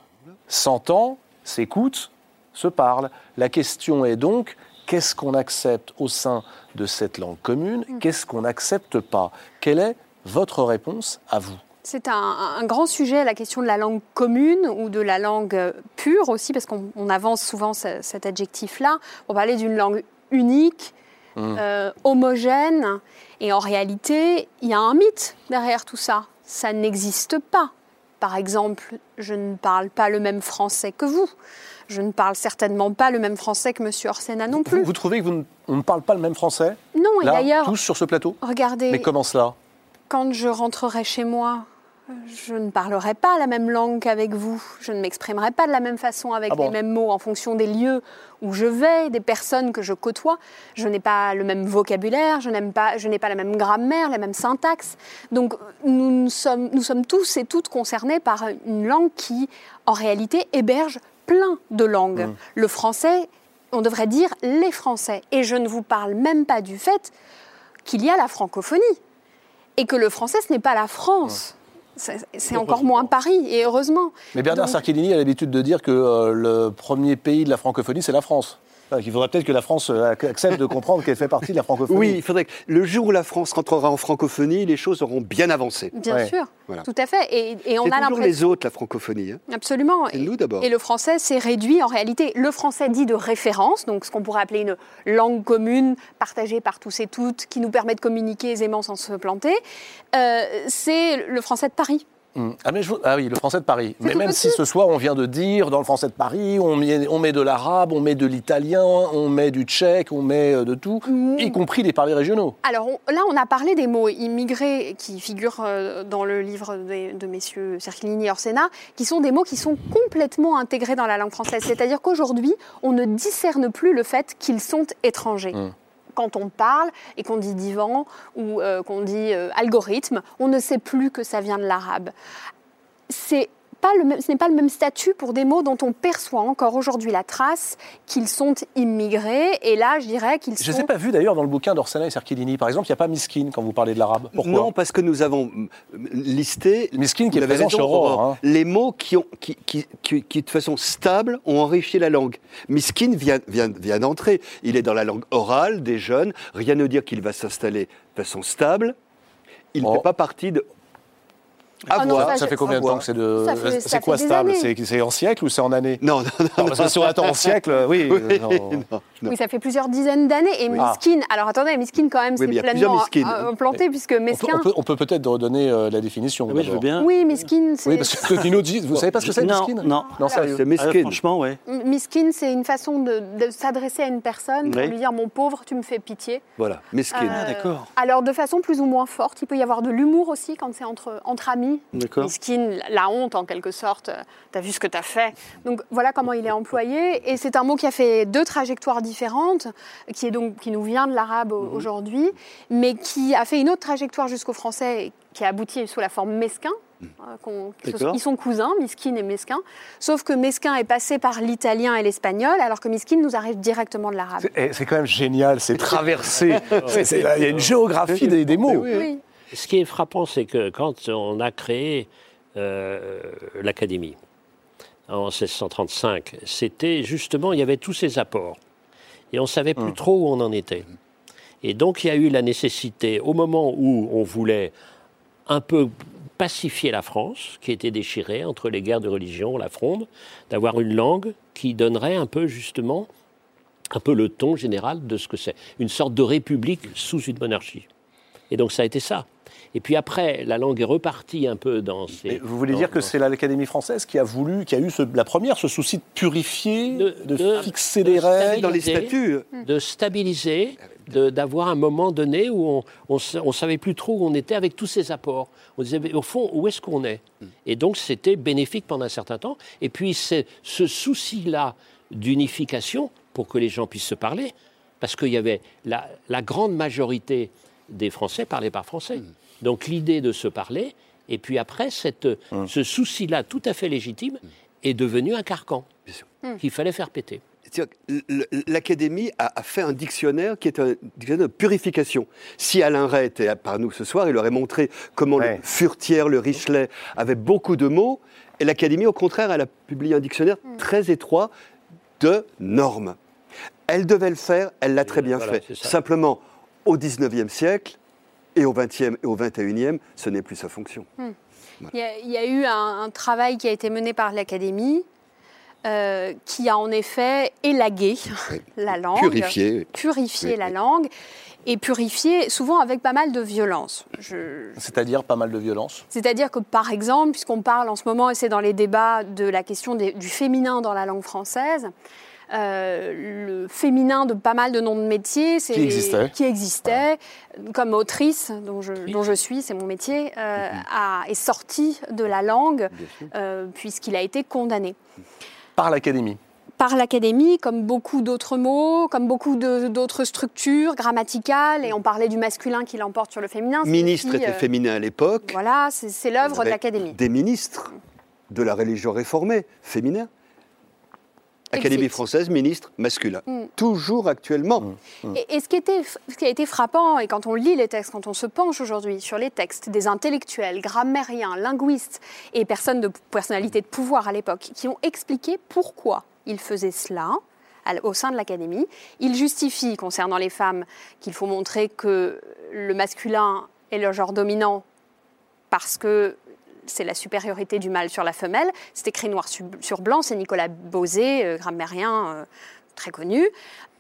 s'entend, s'écoute, se parle. La question est donc, qu'est-ce qu'on accepte au sein de cette langue commune Qu'est-ce qu'on n'accepte pas? Quelle est votre réponse à vous? C'est un, un grand sujet, la question de la langue commune ou de la langue euh, pure aussi, parce qu'on on avance souvent ce- cet adjectif-là. Pour parler d'une langue unique, euh, homogène. Et en réalité, il y a un mythe derrière tout ça. Ça n'existe pas. Par exemple, je ne parle pas le même français que vous. Je ne parle certainement pas le même français que M. Orsena non plus. vous trouvez que vous ne, on ne parle pas le même français Non, et d'ailleurs, tous sur ce plateau? regardez, Mais comment cela? quand je rentrerai chez moi, je ne parlerai pas la même langue qu'avec vous. Je ne m'exprimerai pas de la même façon avec Ah bon les mêmes mots en fonction des lieux où je vais, des personnes que je côtoie. Je n'ai pas le même vocabulaire, je n'aime pas, je n'ai pas la même grammaire, la même syntaxe. Donc nous, nous sommes, nous sommes tous et toutes concernés par une langue qui, en réalité, héberge plein de langues. Le français, on devrait dire les Français. Et je ne vous parle même pas du fait qu'il y a la francophonie et que le français, ce n'est pas la France. C'est c'est encore moins Paris, et heureusement. Mais Bernard Donc- a l'habitude de dire que euh, le premier pays de la francophonie, c'est la France. Enfin, qu'il faudrait peut-être que la France euh, accepte de comprendre qu'elle fait partie de la francophonie. Oui, il faudrait que le jour où la France rentrera en francophonie, les choses auront bien avancé. Bien Ouais. sûr, Voilà. tout à fait. Et, et on C'est a toujours l'impression. les autres, la francophonie. hein. Absolument. Et- nous d'abord. Et le français s'est réduit en réalité. Le français dit de référence, donc ce qu'on pourrait appeler une langue commune, partagée par tous et toutes, qui nous permet de communiquer aisément sans se planter, euh, c'est le français de Paris. Hum. Ah, mais je vous- ah oui, le français de Paris. Mais même si ce soir, on vient de dire, dans le français de Paris, on met, on met de l'arabe, on met de l'italien, on met du tchèque, on met euh, de tout, Mm. y compris les parlers régionaux. Alors on- là, on a parlé des mots immigrés qui figurent euh, dans le livre de, de messieurs Cerchilini et Orsena, qui sont des mots qui sont complètement intégrés dans la langue française. C'est-à-dire qu'aujourd'hui, on ne discerne plus le fait qu'ils sont étrangers. Mm. Quand on parle et qu'on dit divan ou euh, qu'on dit euh, algorithme, on ne sait plus que ça vient de l'arabe. Pas le même, ce n'est pas le même statut pour des mots dont on perçoit encore aujourd'hui la trace qu'ils sont immigrés. Et là, je dirais qu'ils Je ne sont les ai pas vus d'ailleurs dans le bouquin d'Orsena et Cerchilini. Par exemple, il n'y a pas Miskin quand vous parlez de l'arabe. Pourquoi non, parce que nous avons mm, listé Miskin qui est présent chez Aurore. Aurore. hein. Les mots qui, ont, qui, qui, qui- qui, de façon stable, ont enrichi la langue. Miskin vient, vient, vient d'entrer. Il est dans la langue orale des jeunes. Rien ne dire qu'il va s'installer de façon stable. Il ne Oh. fait pas partie de. À Ah non, ça, fait combien de temps que c'est de. C'est quoi stable. C'est c'est en siècle ou c'est en année Non, non, non. Non, parce que si on attend en siècle, oui. Oui, euh, non. non, non. Oui, ça fait plusieurs dizaines d'années. Et Ah. Miskin, alors attendez, Miskin quand même, Oui, mais c'est pleinement Miskin. euh, implanté, puisque On peut- Mesquin. On peut- on peut peut-être redonner euh, la définition. Ah Oui, je veux bien. Oui, Miskin, c'est. Oui, parce que Nino dit, vous savez pas ce que c'est, Miskin non. Non, sérieux. C'est Ah, mesquine. franchement, ouais. Miskin, c'est une façon de, de s'adresser à une personne pour Oui. lui dire Mon pauvre, tu me fais pitié. Voilà. Ah, d'accord. Alors, de façon plus ou moins forte, il peut y avoir de l'humour aussi quand c'est entre, entre amis. D'accord. Miskin, la honte en quelque sorte, t'as vu ce que t'as fait. Donc voilà comment il est employé. Et c'est un mot qui a fait deux trajectoires différentes, qui, est donc, qui nous vient de l'arabe au- aujourd'hui, mais qui a fait une autre trajectoire jusqu'au français, qui a abouti sous la forme mesquin. euh, qu'on- D'accord. ils sont cousins, miskin et mesquin. Sauf que mesquin est passé par l'italien et l'espagnol, alors que miskin nous arrive directement de l'arabe. C'est eh, quand même génial, c'est traversé. Il y a une géographie des, des mots. Oui. Ce qui est frappant, c'est que quand on a créé euh, l'Académie en 1635, c'était justement, il y avait tous ces apports. Et on ne savait plus trop où on en était. Et donc il y a eu la nécessité, au moment où on voulait un peu pacifier la France, qui était déchirée entre les guerres de religion, la fronde, d'avoir une langue qui donnerait un peu justement un peu le ton général de ce que c'est. Une sorte de république sous une monarchie. Et donc ça a été ça. Et puis après, la langue est repartie un peu dans ces... Vous voulez dans- dire que c'est l'Académie française qui a voulu, qui a eu ce- la première ce souci de purifier, de, De- de- fixer de les règles Dans les statuts, de stabiliser, d'avoir un moment donné où on on savait plus trop où on était avec tous ces apports. On disait, mais au fond, où est-ce qu'on est, Et donc, c'était bénéfique pendant un certain temps. Et puis, c'est ce souci-là d'unification pour que les gens puissent se parler, parce qu'il y avait la, la grande majorité des Français parlaient par français. Donc, l'idée de se parler, et puis après, cette, ce souci-là tout à fait légitime est devenu un carcan sûr. qu'il fallait faire péter. L'Académie a, fait un dictionnaire qui est un dictionnaire de purification. Si Alain Ray était par nous ce soir, il aurait montré comment Ouais. le Furtière, le Richelet avaient beaucoup de mots. Et l'Académie, au contraire, elle a publié un dictionnaire très étroit de normes. Elle devait le faire, elle l'a très bien Voilà, fait. Simplement, au 19e siècle et au 20e et au 21e, ce n'est plus sa fonction. Il y, a, il y a eu un, un travail qui a été mené par l'Académie euh, qui a en effet élagué la langue, Purifié. purifié Oui, la oui. langue et purifié souvent avec pas mal de violence. Je- C'est-à-dire pas mal de violence? C'est-à-dire que, par exemple, puisqu'on parle en ce moment, et c'est dans les débats de la question des- du féminin dans la langue française, euh, le féminin de pas mal de noms de métiers c'est- Qui existaient. qui existaient, comme autrice, dont je, dont je suis, c'est mon métier, euh, a- est sorti de la langue euh, puisqu'il a été condamné Par l'Académie. par l'Académie, comme beaucoup d'autres mots, comme beaucoup de- d'autres structures grammaticales, et on parlait du masculin qui l'emporte sur le féminin. Ministre aussi, était euh, féminin à l'époque. Voilà, c'est c'est l'œuvre de l'Académie. Des ministres de la religion réformée, féminin. Académie française, ministre masculin. Mm. Toujours actuellement. Et, et ce, qui était, ce qui a été frappant, et quand on lit les textes, quand on se penche aujourd'hui sur les textes des intellectuels, grammairiens, linguistes et personnes de personnalité de pouvoir à l'époque, qui ont expliqué pourquoi ils faisaient cela au sein de l'Académie, ils justifient concernant les femmes qu'il faut montrer que le masculin est le genre dominant parce que c'est la supériorité du mâle sur la femelle. C'est écrit noir su- sur blanc, c'est Nicolas Bosé, euh, grammairien euh, très connu.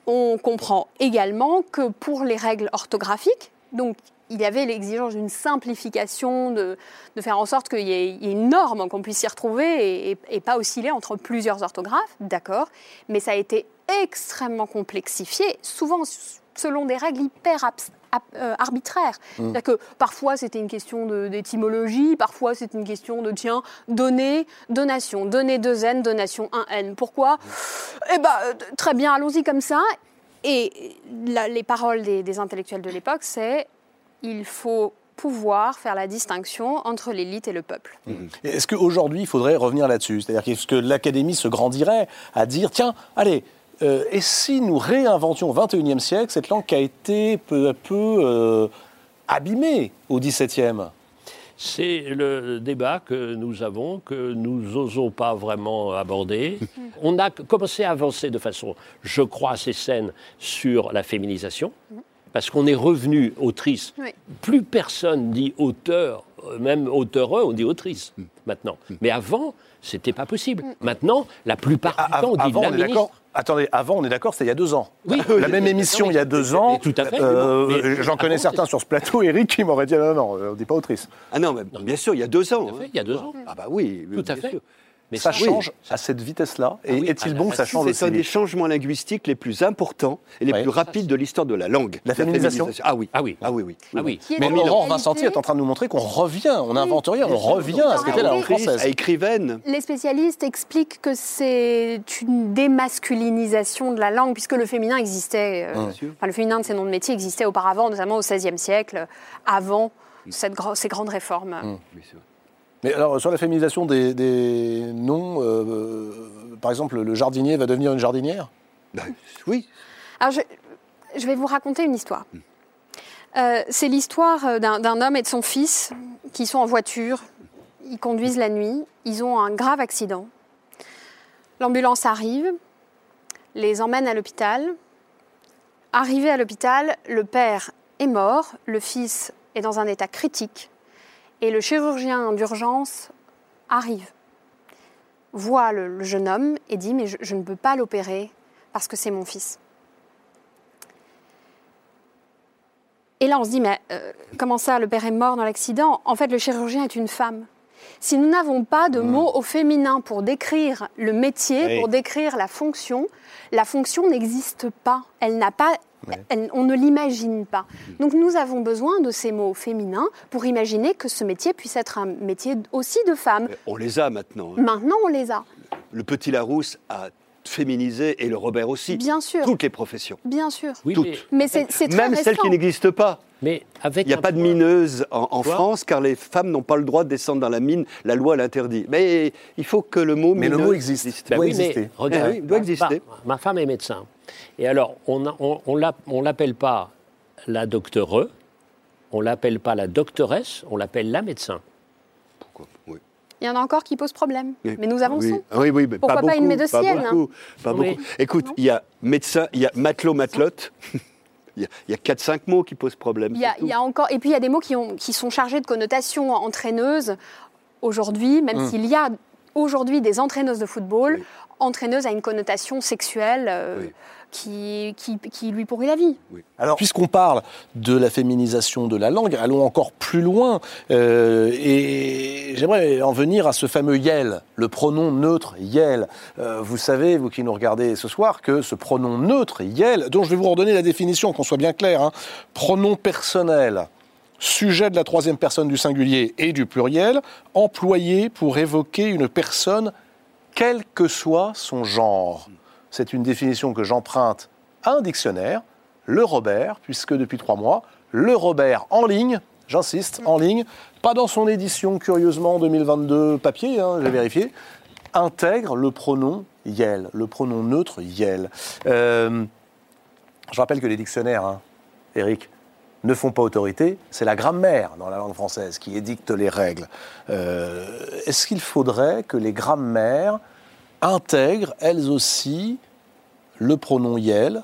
On comprend également que pour les règles orthographiques, donc il y avait l'exigence d'une simplification, de, faire en sorte qu'il y, ait une norme, qu'on puisse s'y retrouver et, pas osciller entre plusieurs orthographes, d'accord, mais ça a été extrêmement complexifié, souvent selon des règles hyper euh, arbitraires. C'est-à-dire que parfois c'était une question d'étymologie, parfois c'est une question de tiens, donner, donation, donner deux N, donation un N. Pourquoi? Eh ben euh, très bien, allons-y comme ça. Et la- les paroles des, des intellectuels de l'époque, c'est il faut pouvoir faire la distinction entre l'élite et le peuple. Et Est-ce qu'aujourd'hui, il faudrait revenir là-dessus? C'est-à-dire qu'est-ce que l'Académie se grandirait à dire, tiens, allez, euh, et si nous réinventions au XXIe siècle cette langue qui a été peu à peu euh, abîmée au XVIIe C'est le débat que nous avons, que nous n'osons pas vraiment aborder. On a commencé à avancer de façon, je crois, assez saine sur la féminisation, parce qu'on est revenu autrice. Oui. Plus personne dit auteur même auteureux, on dit autrice maintenant. Mais avant, c'était pas possible. Maintenant, la plupart du temps, on dit avant, la on est ministre. d'accord. Attendez, avant, on est d'accord, c'était il y a deux ans. Oui. La même émission mais- il y a deux ans. mais tout à fait. euh, Mais- J'en connais certains sur ce plateau, Eric, qui m'aurait dit non, non, on ne dit pas autrice. Ah non, mais bien sûr, il y a deux ans. Tout à fait, hein. il y a deux ans. Ah bah oui, Tout à fait. sûr. Mais Ça oui. change à cette vitesse-là. Et Ah oui, est-il ah, bon que ça change C'est un des changements linguistiques les plus importants et les Ouais. plus rapides de l'histoire de la langue. La féminisation Ah oui. Ah oui. Ah oui, oui. Ah oui. Mais en Laurent Vincenti est en train de nous montrer qu'on revient, on n'invente rien, on revient à ce qu'était la langue française. à écrivaine. Les spécialistes expliquent que c'est une démasculinisation de la langue, puisque le féminin existait, euh, Bien sûr. enfin, le féminin de ces noms de métiers existait auparavant, notamment au XVIe siècle, avant cette ces grandes réformes. Sûr. Mais alors, sur la féminisation des, des noms, euh, euh, par exemple, le jardinier va devenir une jardinière? Oui. Alors, je, je vais vous raconter une histoire. Euh, c'est l'histoire d'un d'un homme et de son fils qui sont en voiture. Ils conduisent la nuit. Ils ont un grave accident. L'ambulance arrive, les emmène à l'hôpital. Arrivé à l'hôpital, le père est mort, le fils est dans un état critique. Et le chirurgien d'urgence arrive, voit le, jeune homme et dit Mais je- je ne peux pas l'opérer parce que c'est mon fils. Et là, on se dit, mais euh, comment ça, le père est mort dans l'accident? En fait, le chirurgien est une femme. Si nous n'avons pas de mots au féminin pour décrire le métier, Oui. pour décrire la fonction, la fonction n'existe pas. Elle n'a pas. Ouais. elle- on ne l'imagine pas. Donc nous avons besoin de ces mots féminins pour imaginer que ce métier puisse être un métier aussi de femme. On les a maintenant. hein. Maintenant, on les a. Le petit Larousse a féminisé et le Robert aussi. Bien sûr. Toutes les professions. Bien sûr. Oui, Toutes. mais, Mais c'est très Même celles qui n'existent pas. Mais avec Il n'y a pas de mineuse en, France car les femmes n'ont pas le droit de descendre dans la mine. La loi l'interdit. Mais il faut que le mot Mais le mineuse mot existe. Ben doit oui, mais exister. regarde, Eh oui, il doit ma- exister. Ma, ma femme est médecin. Et alors, on a- on, on l'app- on l'appelle pas la docteure, on l'appelle pas la doctoresse, on l'appelle la médecin. Pourquoi? Oui. Il y en a encore qui posent problème. Oui. Mais nous avançons. Oui, oui, oui, mais Pourquoi pas une beaucoup, Pas beaucoup. Pas Oui. beaucoup. Écoute, il y a médecin, il y a matelot, matelote. Il y a- il y a 4-5 mots qui posent problème. Il y a, c'est tout. il y a encore, et puis il y a des mots qui, ont, qui sont chargés de connotations entraîneuses aujourd'hui, même Hum. s'il y a aujourd'hui des entraîneuses de football, Oui. entraîneuse a une connotation sexuelle euh, Oui. Qui, qui, qui lui pourrit la vie. Alors, puisqu'on parle de la féminisation de la langue, allons encore plus loin. euh, et j'aimerais en venir à ce fameux yel, le pronom neutre yel. Euh, vous savez, vous qui nous regardez ce soir, que ce pronom neutre yel, dont je vais vous redonner la définition, qu'on soit bien clair, hein, pronom personnel, sujet de la troisième personne du singulier et du pluriel, employé pour évoquer une personne, quel que soit son genre. C'est une définition que j'emprunte à un dictionnaire, le Robert, puisque depuis trois mois, le Robert en ligne, j'insiste, en ligne, pas dans son édition curieusement 2022 papier, hein, j'ai vérifié, intègre le pronom yel, le pronom neutre yel. Euh, je rappelle que les dictionnaires, hein, Eric, ne font pas autorité, c'est la grammaire dans la langue française qui édicte les règles. Euh, Est-ce qu'il faudrait que les grammaires intègrent elles aussi le pronom yel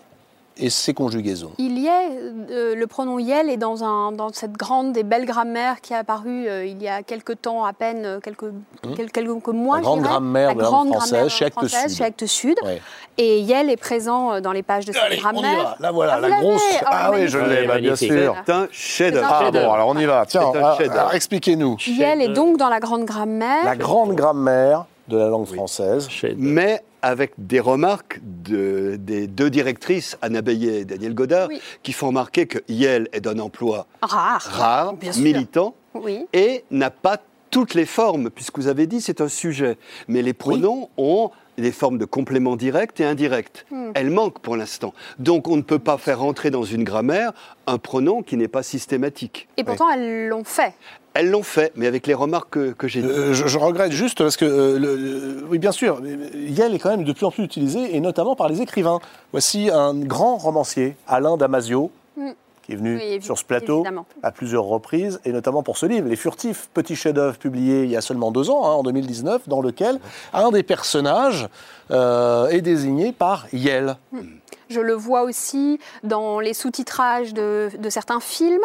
et ses conjugaisons Il y est, euh, le pronom yel est dans, un, dans cette grande et belle grammaire qui est apparue euh, il y a quelques temps, à peine, euh, quelques, quel- quelques, mois. La grande grammaire La de la langue grande française grammaire chez Actes française Sud. chez Actes Sud. Ouais. Et yel est présent dans les pages de cette Allez, on y grammaire. va. Là voilà, Ah, la grosse. Oh, Ah oui, je l'ai, bah, bien sûr. C'est un chef-d'œuvre. Ah bon, alors on y va. Tiens, expliquez-nous. Yel est donc dans la grande grammaire. La grande grammaire de la langue française. Mais avec des remarques de- des deux directrices, Anna Beillet et Daniel Godard, Oui. qui font remarquer que Yel est d'un emploi Rare. rare, militant, Oui. et n'a pas toutes les formes, puisque vous avez dit c'est un sujet. Mais les pronoms ont des formes de complément direct et indirect. Hmm. Elles manquent pour l'instant. Donc on ne peut pas faire entrer dans une grammaire un pronom qui n'est pas systématique. Et pourtant, elles l'ont fait. Elles l'ont fait, mais avec les remarques que, que j'ai dites. Euh, je, je regrette juste parce que, euh, le- le- oui, bien sûr, Yel est quand même de plus en plus utilisé, et notamment par les écrivains. Voici un grand romancier, Alain Damasio, Mm. qui est venu Oui, sur ce plateau évidemment. à plusieurs reprises, et notamment pour ce livre, Les Furtifs, petit chef-d'œuvre publié il y a seulement deux ans, hein, en 2019, dans lequel un des personnages euh, est désigné par Yel. Je le vois aussi dans les sous-titrages de, de certains films.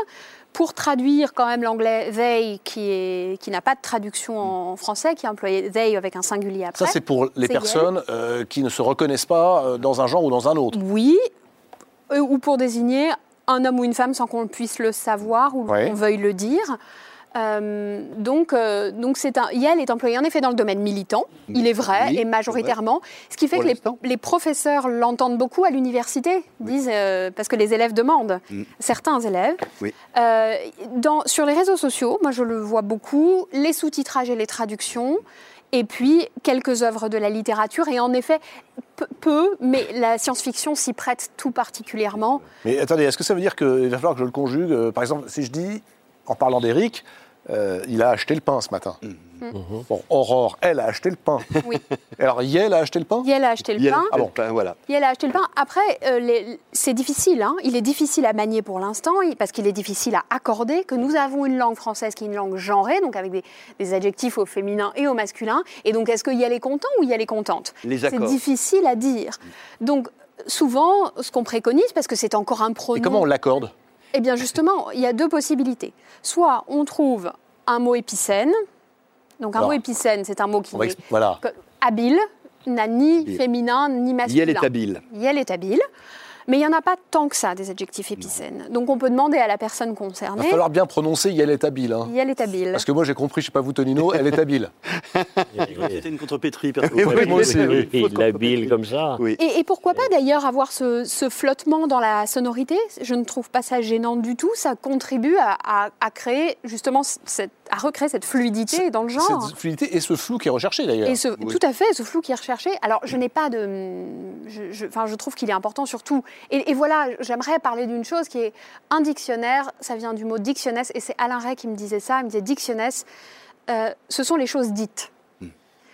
Pour traduire quand même l'anglais they, qui, est, qui n'a pas de traduction en français, qui est employé they avec un singulier après. Ça, c'est pour les personnes euh, qui ne se reconnaissent pas euh, dans un genre ou dans un autre. Oui, euh, ou pour désigner un homme ou une femme sans qu'on puisse le savoir ou Ouais. qu'on veuille le dire. Euh, donc, euh, donc c'est un, Yale est employé en effet dans le domaine militant, il est vrai, Oui, et majoritairement. Ce qui fait Pour que les, professeurs l'entendent beaucoup à l'université, disent, euh, parce que les élèves demandent, Mm. certains élèves. Oui. Euh, dans, sur les réseaux sociaux, moi je le vois beaucoup, les sous-titrages et les traductions. Et puis quelques œuvres de la littérature, et en effet, peu, mais la science-fiction s'y prête tout particulièrement. Mais attendez, est-ce que ça veut dire qu'il va falloir que je le conjugue Par exemple, si je dis, en parlant d'Éric, euh, il a acheté le pain ce matin. Bon, Aurore, elle a acheté le pain. Oui. Alors, Yel a acheté le pain? Yel a acheté le Yel- pain. Ah bon, ben, voilà. Yel a acheté le pain. Après, euh, les- c'est difficile. hein. Il est difficile à manier pour l'instant, parce qu'il est difficile à accorder que nous avons une langue française qui est une langue genrée, donc avec des, des adjectifs au féminin et au masculin. Et donc, est-ce que Yel est content ou Yel est contente? Les C'est accords. difficile à dire. Donc, souvent, ce qu'on préconise, parce que c'est encore un pronom... Et comment on l'accorde? Eh bien, justement, il y a deux possibilités. Soit on trouve un mot épicène. Donc, un Alors, mot épicène, c'est un mot qui est Voilà. habile, n'a ni féminin ni masculin. Yel est habile. Yel est habile. Mais il n'y en a pas tant que ça, des adjectifs épicènes. Donc on peut demander à la personne Il va concernée. falloir bien prononcer Yel est habile. hein. Est habile. Parce que moi, j'ai compris, je sais pas vous, Tonino, elle est habile. C'était une contrepétrie. Oui, oui, moi aussi, oui. Il l'habile comme ça. Oui. Et, et pourquoi pas d'ailleurs avoir ce, ce flottement dans la sonorité? Je ne trouve pas ça gênant du tout. Ça contribue à, à- à créer justement cette, à recréer cette fluidité dans le genre. Cette fluidité et ce flou qui est recherché d'ailleurs. Et ce, tout à fait, ce flou qui est recherché. Alors, je n'ai pas de. Je, je- enfin, je trouve qu'il est important surtout. Et, et voilà, j'aimerais parler d'une chose qui est un dictionnaire. Ça vient du mot dictionnaire, et c'est Alain Ray qui me disait ça. Il me disait dictionnaire, euh, ce sont les choses dites.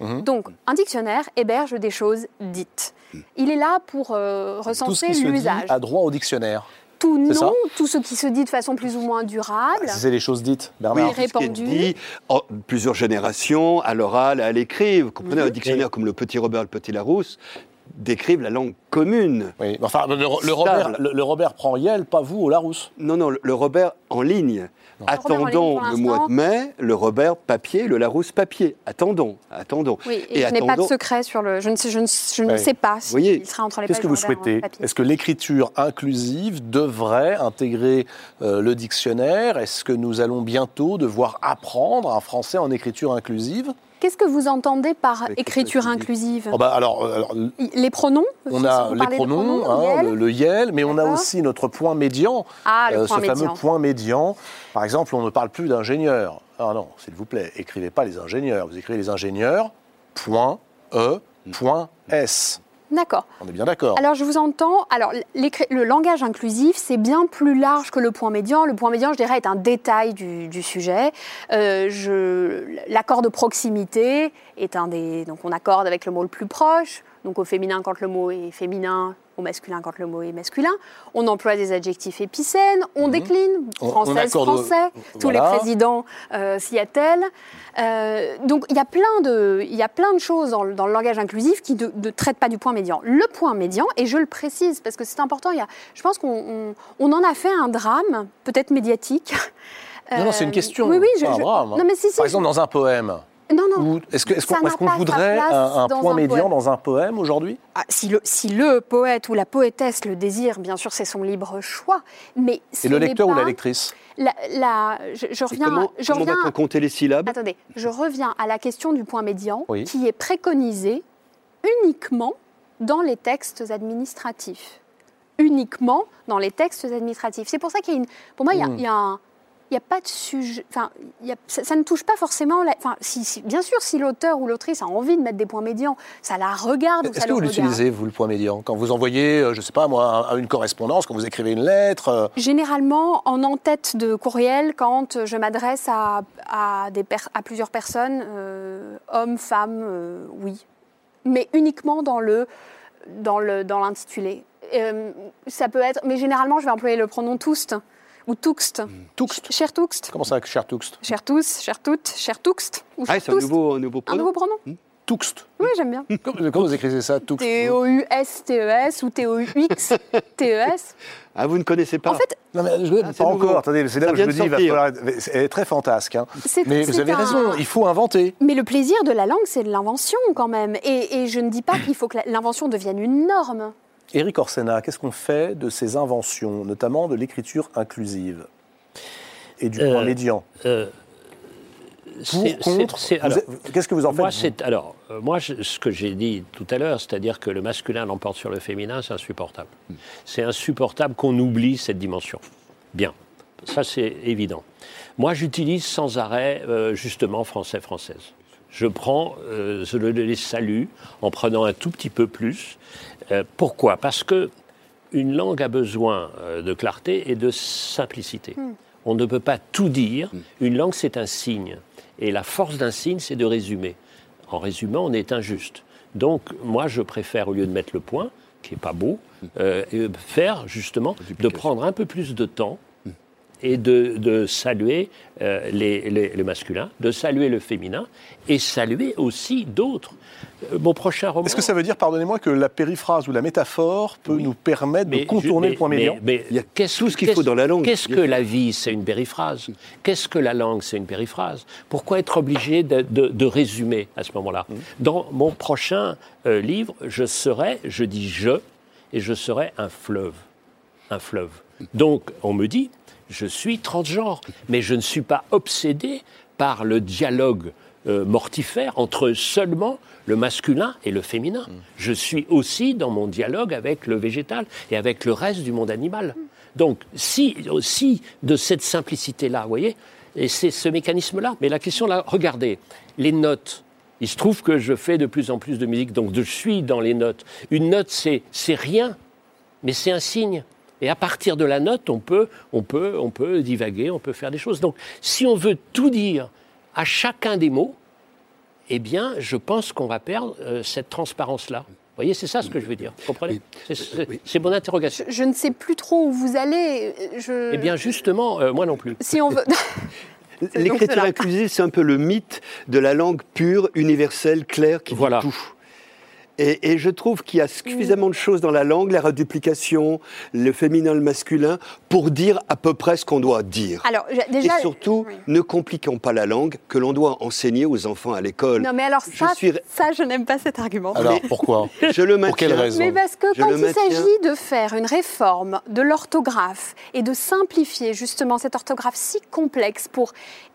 Mhm. Donc, un dictionnaire héberge des choses dites. Il est là pour euh, Tout ce recenser qui se dit l'usage. a droit au dictionnaire. Tout non, tout ce qui se dit de façon plus ou moins durable. Si c'est les choses dites, Bernard. Oui, tout ce qui est répandu. dit en plusieurs générations, à l'oral, à l'écrit. Vous comprenez, un dictionnaire comme le Petit Robert, le Petit Larousse décrivent la langue commune. Oui, enfin, le, le Robert, le, le Robert prend Yel, pas vous au Larousse. Non, non, le, le Robert en ligne. Attendons le mois de mai, le Robert papier, le Larousse papier. Attendons, attendons. Oui, et, je n'ai pas de secret sur le. Je ne sais, je ne, je ne sais pas si voyez, il sera entre les Qu'est-ce que vous souhaitez. Est-ce que l'écriture inclusive devrait intégrer euh, le dictionnaire? Est-ce que nous allons bientôt devoir apprendre un français en écriture inclusive? Qu'est-ce que vous entendez par écriture inclusive. Oh bah, alors, euh, alors, Les pronoms on a les pronoms, hein, le, le Yel, mais on a aussi notre point médian, Ah, le euh, point ce fameux point médian. Par exemple, on ne parle plus d'ingénieur. Ah non, s'il vous plaît, écrivez pas les ingénieurs. Vous écrivez les ingénieurs, point E, point S. D'accord. On est bien d'accord. Alors, je vous entends. Alors, le langage inclusif, c'est bien plus large que le point médian. Le point médian, je dirais, est un détail du, du sujet. Euh, je- L'accord de proximité est un des. Donc, on accorde avec le mot le plus proche. Donc, au féminin quand le mot est féminin, au masculin quand le mot est masculin. On emploie des adjectifs épicènes. On décline. Mhm. On- on Française, français. Tous les présidents euh, s'y attellent. Euh, donc il y a plein de, il y a plein de choses dans, le- dans le langage inclusif qui ne, traitent pas du point médian. Le point médian, et je le précise parce que c'est important, il y a, je pense qu'on on, on en a fait un drame, peut-être médiatique. non, non, c'est Euh, une question. Oui, oui, je, je- drame. hein. Non, mais si, si. Par exemple, dans un poème, non, non. Ou Est-ce qu'on voudrait un, point un médian poème. dans un poème aujourd'hui? Ah, si, le, si le poète ou la poétesse le désire, bien sûr, c'est son libre choix. Mais Et le lecteur ou la lectrice? La, la- je, reviens, comment je comment reviens va-t-on compter les syllabes? Attendez, je reviens à la question du point médian Oui. qui est préconisé uniquement dans les textes administratifs. Uniquement dans les textes administratifs. C'est pour ça qu'il y a une. Pour moi, il y a, Hmm. il y a un- il n'y a pas de sujet. Enfin, il y a- ça, ça ne touche pas forcément. la- enfin, si, si- bien sûr, si l'auteur ou l'autrice a envie de mettre des points médians, ça la regarde Est-ce que le vous l'utilisez, vous, le point médian? Quand vous envoyez, euh, je ne sais pas moi, un- une correspondance, quand vous écrivez une lettre euh, Généralement, en en-tête de courriel, quand je m'adresse à, à, des per- à plusieurs personnes, euh, hommes, femmes, euh, oui. Mais uniquement dans le dans le dans l'intitulé. Euh, ça peut être, mais généralement, je vais employer le pronom toust ou tuxt. Tuxt. Cher tuxt. Comment ça, cher Tuxt? Cher tous, cher toutes, cher tuxt. Ou Ah, c'est un nouveau, un nouveau Un pronom. nouveau pronom Tuxt. Oui, j'aime bien. Comment, comment vous écrivez ça, Tuxt? T-O-U-S-T-E-S ou T-O-U-X-T-E-S. Ah, vous ne connaissez pas En fait, Non, mais je, Ah, c'est pas nouveau. encore. Attendez, c'est là où je me dis, il va falloir. Elle est très fantasque. hein. Mais vous avez un- raison, il faut inventer. Mais le plaisir de la langue, c'est de l'invention quand même. Et, et je ne dis pas qu'il faut que l'invention devienne une norme. Éric Orsena, qu'est-ce qu'on fait de ces inventions, notamment de l'écriture inclusive et du Euh, point médian Euh, alors, êtes- Qu'est-ce que vous en faites Moi, vous c'est alors euh, moi je- ce que j'ai dit tout à l'heure, c'est-à-dire que le masculin l'emporte sur le féminin, c'est insupportable. C'est insupportable qu'on oublie cette dimension. Bien, ça c'est évident. Moi, j'utilise sans arrêt euh, justement français française. Je prends, euh, je les salue en prenant un tout petit peu plus. Euh, pourquoi? Parce que une langue a besoin euh, de clarté et de simplicité. On ne peut pas tout dire. Une langue, c'est un signe. Et la force d'un signe, c'est de résumer. En résumant, on est injuste. Donc, moi, je préfère, au lieu de mettre le point, qui n'est pas beau, euh, euh, faire justement de prendre un peu plus de temps et de, de saluer euh, les, les- le masculin, de saluer le féminin et saluer aussi d'autres. Euh, mon prochain roman. Est-ce que ça veut dire, pardonnez-moi, que la périphrase ou la métaphore peut nous permettre de Mais contourner je- le point mais- médian mais- Il y a qu'est-ce- tout ce qu'il faut dans la langue, Qu'est-ce que la vie C'est une périphrase? Qu'est-ce que la langue C'est une périphrase? Pourquoi être obligé de, de- de résumer à ce moment-là? Mmh. Dans mon prochain euh, livre, je serai, je dis je, et je serai un fleuve. Un fleuve. Donc, on me dit, je suis transgenre, mais je ne suis pas obsédé par le dialogue euh, mortifère entre seulement le masculin et le féminin. Je suis aussi dans mon dialogue avec le végétal et avec le reste du monde animal. Donc, si, si de cette simplicité-là, vous voyez, et c'est ce mécanisme-là. Mais la question là, regardez, les notes. Il se trouve que je fais de plus en plus de musique, donc je suis dans les notes. Une note, c'est c'est rien, mais c'est un signe. Et à partir de la note, on peut, on, peut, on peut divaguer, on peut faire des choses. Donc, si on veut tout dire à chacun des mots, eh bien, je pense qu'on va perdre euh, cette transparence-là. Vous voyez, c'est ça ce que je veux dire. Vous comprenez C'est- mon interrogation. Je ne sais plus trop où vous allez. Je... Eh bien, justement, euh, moi non plus. si on veut. L'écriture inclusive, c'est un peu le mythe de la langue pure, universelle, claire, qui Voilà. dit tout. Et, et je trouve qu'il y a suffisamment de choses dans la langue, la reduplication, le féminin, le masculin, pour dire à peu près ce qu'on doit dire. Alors, déjà. et surtout, Oui. ne compliquons pas la langue que l'on doit enseigner aux enfants à l'école. Non, mais alors, Je ça, suis- ça je n'aime pas cet argument. Alors, pourquoi Je le maintiens. Pour quelle raison Mais parce que Je quand il s'agit de faire une réforme de l'orthographe et de simplifier justement cette orthographe si complexe pour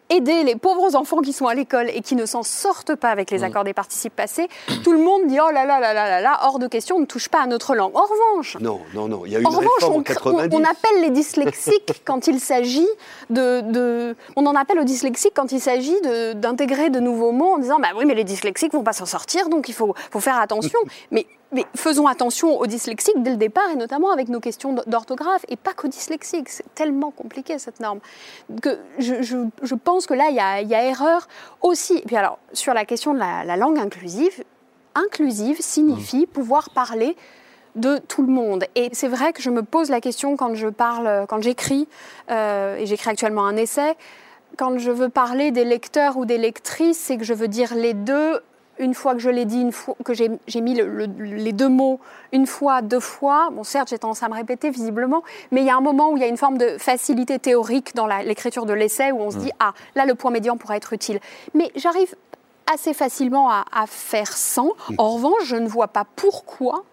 aider les pauvres enfants qui sont à l'école et qui ne s'en sortent pas avec Mm. les accords des participes passés, tout le monde dit oh là là là là là là, hors de question, on ne touche pas à notre langue. En revanche, Non, non, non. Il y a eu en une revanche, on, en 90. on- on appelle les dyslexiques quand il s'agit de, de- On en appelle aux dyslexiques quand il s'agit de- d'intégrer de, nouveaux mots en disant Bah oui, mais les dyslexiques vont pas s'en sortir, donc il faut, faut faire attention. mais, mais faisons attention aux dyslexiques dès le départ, et notamment avec nos questions d'orthographe, et pas qu'aux dyslexiques. C'est tellement compliqué cette norme. Que je, je- je pense que là, il y a, il y a erreur aussi. Et puis alors, sur la question de la, la langue inclusive, inclusive signifie pouvoir parler de tout le monde. Et c'est vrai que je me pose la question quand je parle, quand j'écris, euh, et j'écris actuellement un essai, quand je veux parler des lecteurs ou des lectrices, c'est que je veux dire les deux. Une fois que je l'ai dit, une fois que j'ai mis le- le- les deux mots une fois, deux fois, bon certes j'ai tendance à me répéter visiblement, mais il y a un moment où il y a une forme de facilité théorique dans l'écriture de l'essai où on se dit ah là le point médian pourrait être utile. Mais j'arrive assez facilement à, à faire sans. En revanche, je ne vois pas pourquoi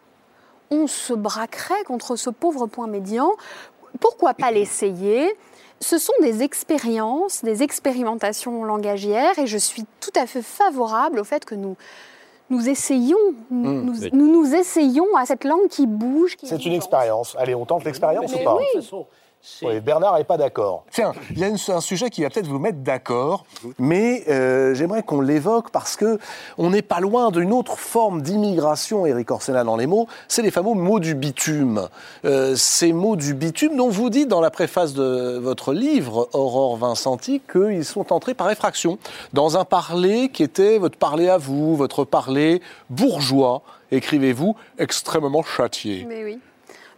on se braquerait contre ce pauvre point médian. Pourquoi pas l'essayer? Ce sont des expériences, des expérimentations langagières, et je suis tout à fait favorable au fait que nous, nous essayons, nous, nous, Oui. nous nous essayons à cette langue qui bouge. qui C'est une expérience. Allez, on tente l'expérience ou pas oui. De toute façon, c'est- Oui, Bernard n'est pas d'accord. Tiens, il y a une- un sujet qui va peut-être vous mettre d'accord, mais euh, j'aimerais qu'on l'évoque parce que on n'est pas loin d'une autre forme d'immigration, Éric Orsena, dans les mots, c'est les fameux mots du bitume. Euh, ces mots du bitume dont vous dites dans la préface de votre livre, Aurore Vincenti, qu'ils sont entrés par effraction dans un parler qui était votre parler à vous, votre parler bourgeois, écrivez-vous, extrêmement châtié. Mais oui.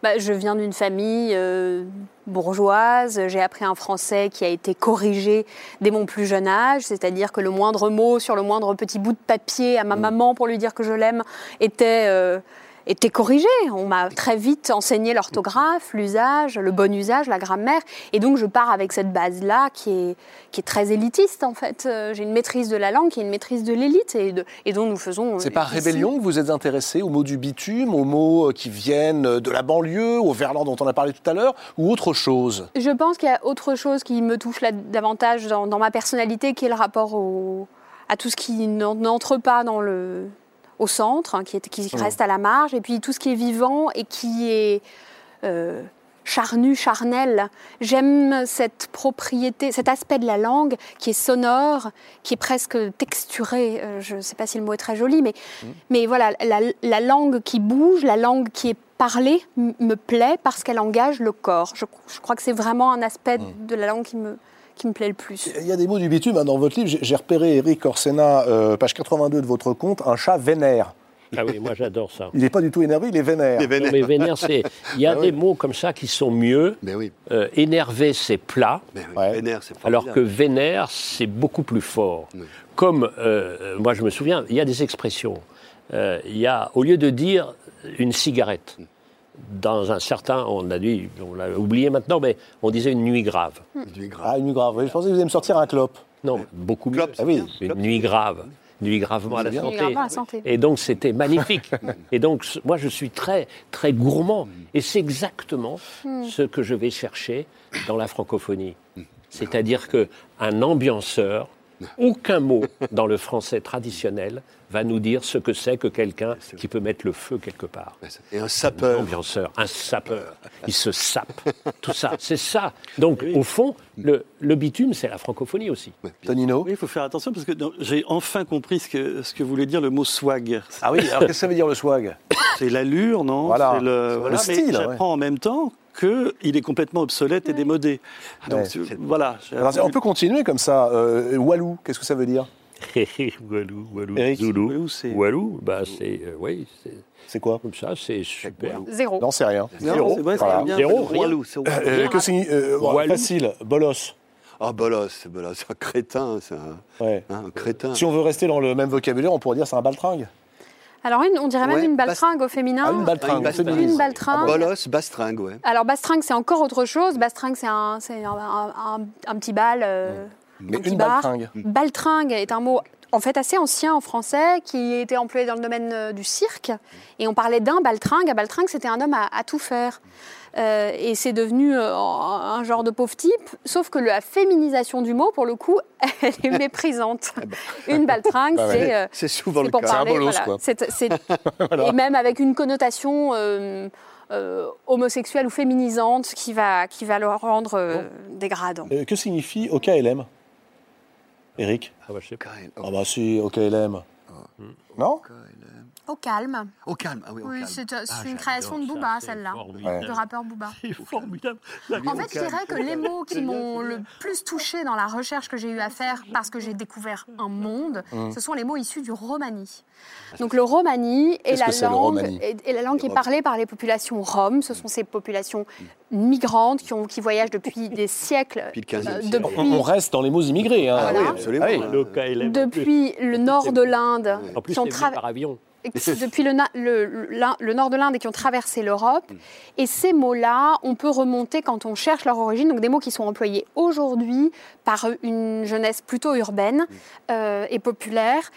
Bah, je viens d'une famille euh, bourgeoise, j'ai appris un français qui a été corrigé dès mon plus jeune âge, c'est-à-dire que le moindre mot sur le moindre petit bout de papier à ma maman pour lui dire que je l'aime était, euh, était corrigé. On m'a très vite enseigné l'orthographe, l'usage, le bon usage, la grammaire, et donc je pars avec cette base-là qui est, qui est très élitiste en fait. Euh, J'ai une maîtrise de la langue qui est une maîtrise de l'élite et, de- et dont nous faisons... C'est euh, par ici- rébellion que vous êtes intéressé aux mots du bitume, aux mots euh, qui viennent de la banlieue, au verlan dont on a parlé tout à l'heure, ou autre chose? Je pense qu'il y a autre chose qui me touche là, davantage dans, dans ma personnalité, qui est le rapport au- à tout ce qui n'en- n'entre pas dans le, au centre, hein, qui, est, qui reste à la marge, et puis tout ce qui est vivant et qui est euh, charnu, charnel. J'aime cette propriété, cet aspect de la langue qui est sonore, qui est presque texturé. Euh, je ne sais pas si le mot est très joli, mais, mais voilà, la, la langue qui bouge, la langue qui est parlée me plaît parce qu'elle engage le corps. Je, je crois que c'est vraiment un aspect de la langue qui me, qui me plaît le plus. Il y a des mots du bitume hein, dans votre livre. J'ai- repéré, Eric Orsena, euh, page 82 de votre compte, un chat vénère. Ah oui, moi j'adore ça. Il n'est pas du tout énervé, il est vénère. Les Non, vénères. mais vénère, c'est. Il y a Ah des oui. mots comme ça qui sont mieux. Mais oui. Euh, énervé, c'est plat. Mais oui. Ouais. Vénère, c'est Alors que vénère, c'est beaucoup plus fort. Oui. Comme, euh, moi je me souviens, il y a des expressions. Euh, il y a, au lieu de dire une cigarette, dans un certain, on a dit, on l'a oublié maintenant, mais on disait une nuit grave. Il est grave. Ah, une nuit grave. Oui, je pensais que vous alliez me sortir un clope. Non, beaucoup mieux. Ah oui. Une nuit grave. Nuit gravement à la santé. Nuit gravement à la santé. Et donc c'était magnifique. Et donc moi je suis très très gourmand. Et c'est exactement ce que je vais chercher dans la francophonie. C'est-à-dire que un ambianceur, aucun mot dans le français traditionnel va nous dire ce que c'est que quelqu'un qui peut mettre le feu quelque part. Et un Un sapeur. ambianceur, un sapeur, il se sape, tout ça, c'est ça. Donc au fond, le, le bitume, c'est la francophonie aussi. Tonino Oui, il faut faire attention parce que j'ai enfin compris ce que, ce que voulait dire le mot swag. Ah oui, alors qu'est-ce que ça veut dire le swag? C'est l'allure, non? Voilà. C'est le, Le voilà, mais style, J'apprends en même temps qu'il est complètement obsolète et démodé. Donc Ouais. voilà. Alors, On peut continuer comme ça. Euh, Walou, qu'est-ce que ça veut dire? Walou, Walou, Eric, Zoulou. Walou, c'est- Walou, bah c'est euh, oui, c'est C'est quoi comme ça, c'est super. Zéro. Non, c'est rien. Non, Zéro. c'est vrai, Voilà. bien. Zéro, c'est rien. Walou, c'est Walou. Euh, que signifie- euh, Walou. Facile, bolos. Ah, bolos, c'est bolos. C'est un crétin, c'est un, Ouais. hein, un crétin. Si on veut rester dans le même vocabulaire, on pourrait dire c'est un baltringue. Alors, une- on dirait même Ouais, une baltringue au féminin. Ah, une baltringue, une baltringue. féminine. Une baltringue. Bolos, bastringue, ouais. Alors, bastringue, c'est encore autre chose. Bastringue, c'est un, c'est un, un- un- un petit bal. euh, Mais une bar. baltringue. Baltringue est un mot en fait assez ancien en français qui était employé dans le domaine euh, du cirque. Et on parlait d'un baltringue. Un baltringue, c'était un homme à, à tout faire. Euh, et c'est devenu euh, un genre de pauvre type, sauf que la féminisation du mot, pour le coup, elle est méprisante. Une baltringue, Bah ouais. c'est euh, C'est souvent c'est le cas. C'est un parler. bolos, voilà. quoi. C'est- c'est- Et même avec une connotation euh, euh, homosexuelle ou féminisante qui va, qui va le rendre euh, dégradant. Euh, que signifie OKLM Eric Ah bah, je sais pas. Ah bah si, OKLM. Non? Au calme. Au calme. Ah oui, au Oui, calme. c'est euh, c'est Ah, une création de Booba, celle-là. formidable. Le rappeur Booba. C'est formidable. En fait, je dirais que les mots qui m'ont le plus touché dans la recherche que j'ai eu à faire, parce que j'ai découvert un monde, ce sont les mots issus du romani. Donc le romani est la que langue, romani est, est la langue qui est parlée par les populations roms. Ce sont ces populations migrantes qui, ont, qui voyagent depuis des siècles. Depuis le 15e euh, siècle. depuis, on, reste dans les mots immigrés. Hein. Ah oui, absolument. Ah oui. depuis le nord de l'Inde, En plus, qui ont traversé par avion. Depuis le, na- le- le- l'In- le nord de l'Inde et qui ont traversé l'Europe. Et ces mots-là, on peut remonter quand on cherche leur origine, donc des mots qui sont employés aujourd'hui par une jeunesse plutôt urbaine euh, et populaire.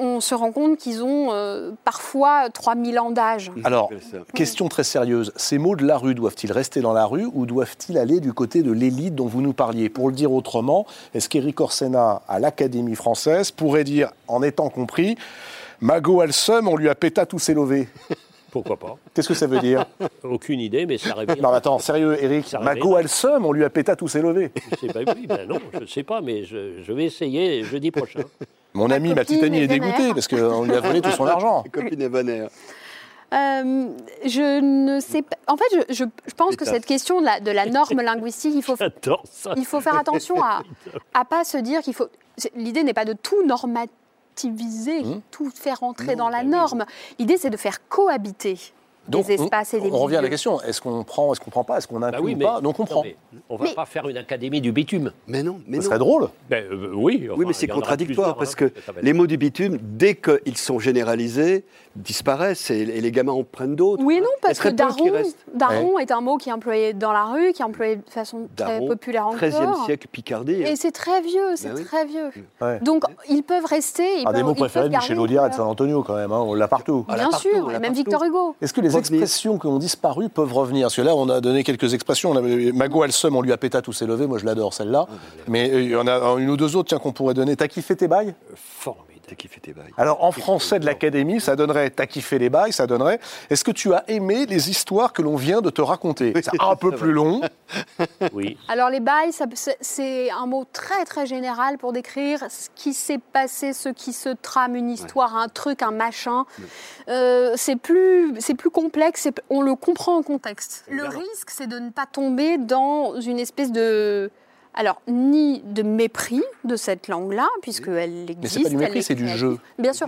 On se rend compte qu'ils ont euh, parfois 3000 ans d'âge. Alors, C'est ça. question très sérieuse. Ces mots de la rue doivent-ils rester dans la rue ou doivent-ils aller du côté de l'élite dont vous nous parliez? Pour le dire autrement, est-ce qu'Éric Orsena, à l'Académie française, pourrait dire, en étant compris, Mago a le seum, on lui a péta tous ses lovés Pourquoi pas Qu'est-ce que ça veut dire? Aucune idée, mais ça revient. Non, mais attends, sérieux, Eric. Ça Mago a le seum, on lui a péta tous ses lovés. Je sais pas, oui, ben non, je ne sais pas, mais je, je vais essayer jeudi prochain. Mon ami, ma petite amie est est vénère. dégoûtée parce qu'on lui a volé tout son argent. Copine et bonheur. Euh, je ne sais pas. En fait, je, je- je pense que cette question de la, de la norme linguistique, il faut il faire attention à à pas se dire qu'il faut. L'idée n'est pas de tout Mmh. tout faire entrer Non, dans la bah norme. L'idée, c'est de faire cohabiter Donc, des espaces on, et des on revient à la question est-ce qu'on prend, est-ce qu'on prend pas, est-ce qu'on inclut Bah oui, ou mais, pas Donc on prend. on va Mais- pas faire une académie du bitume. Mais non, mais Ce non. serait drôle. Ben, euh, oui, enfin, Oui, mais c'est contradictoire parce hein, que les mots du bitume, dès qu'ils sont généralisés, disparaissent et, et les gamins en prennent d'autres. Oui non, parce que daron, daron est un mot qui est employé dans la rue, qui est employé de façon très populaire encore. 13e siècle Picardie. hein. Et c'est très vieux, c'est Ben oui. très vieux. Ouais. Donc ils peuvent rester. Ils Un des mots préférés de Michel Audiard et de San Antonio quand même, hein, on l'a partout. Bien sûr, et même. Victor Hugo. Est-ce que les. Expressions qui ont disparu peuvent revenir Parce que là, on a donné quelques expressions. On avait, Mago a seum, on lui a péta tous ses levés. Moi, je l'adore, celle-là. Mais euh, il y en a une ou deux autres tiens, qu'on pourrait donner. T'as kiffé tes bails? Formidable. T'as kiffé tes bails. Alors, en français de l'Académie, ça donnerait T'as kiffé les bails, ça donnerait Est-ce que tu as aimé les histoires que l'on vient de te raconter? C'est un peu plus long. Oui. Alors les bails, c'est- un mot très très général pour décrire ce qui s'est passé, ce qui se trame, une histoire, un truc, un machin. Euh, c'est plus, c'est plus complexe, on le comprend en contexte. Le risque, c'est de ne pas tomber dans une espèce de... Alors, ni de mépris de cette langue-là, puisqu'elle existe. Mais c'est pas du mépris, est c'est du jeu. Bien sûr.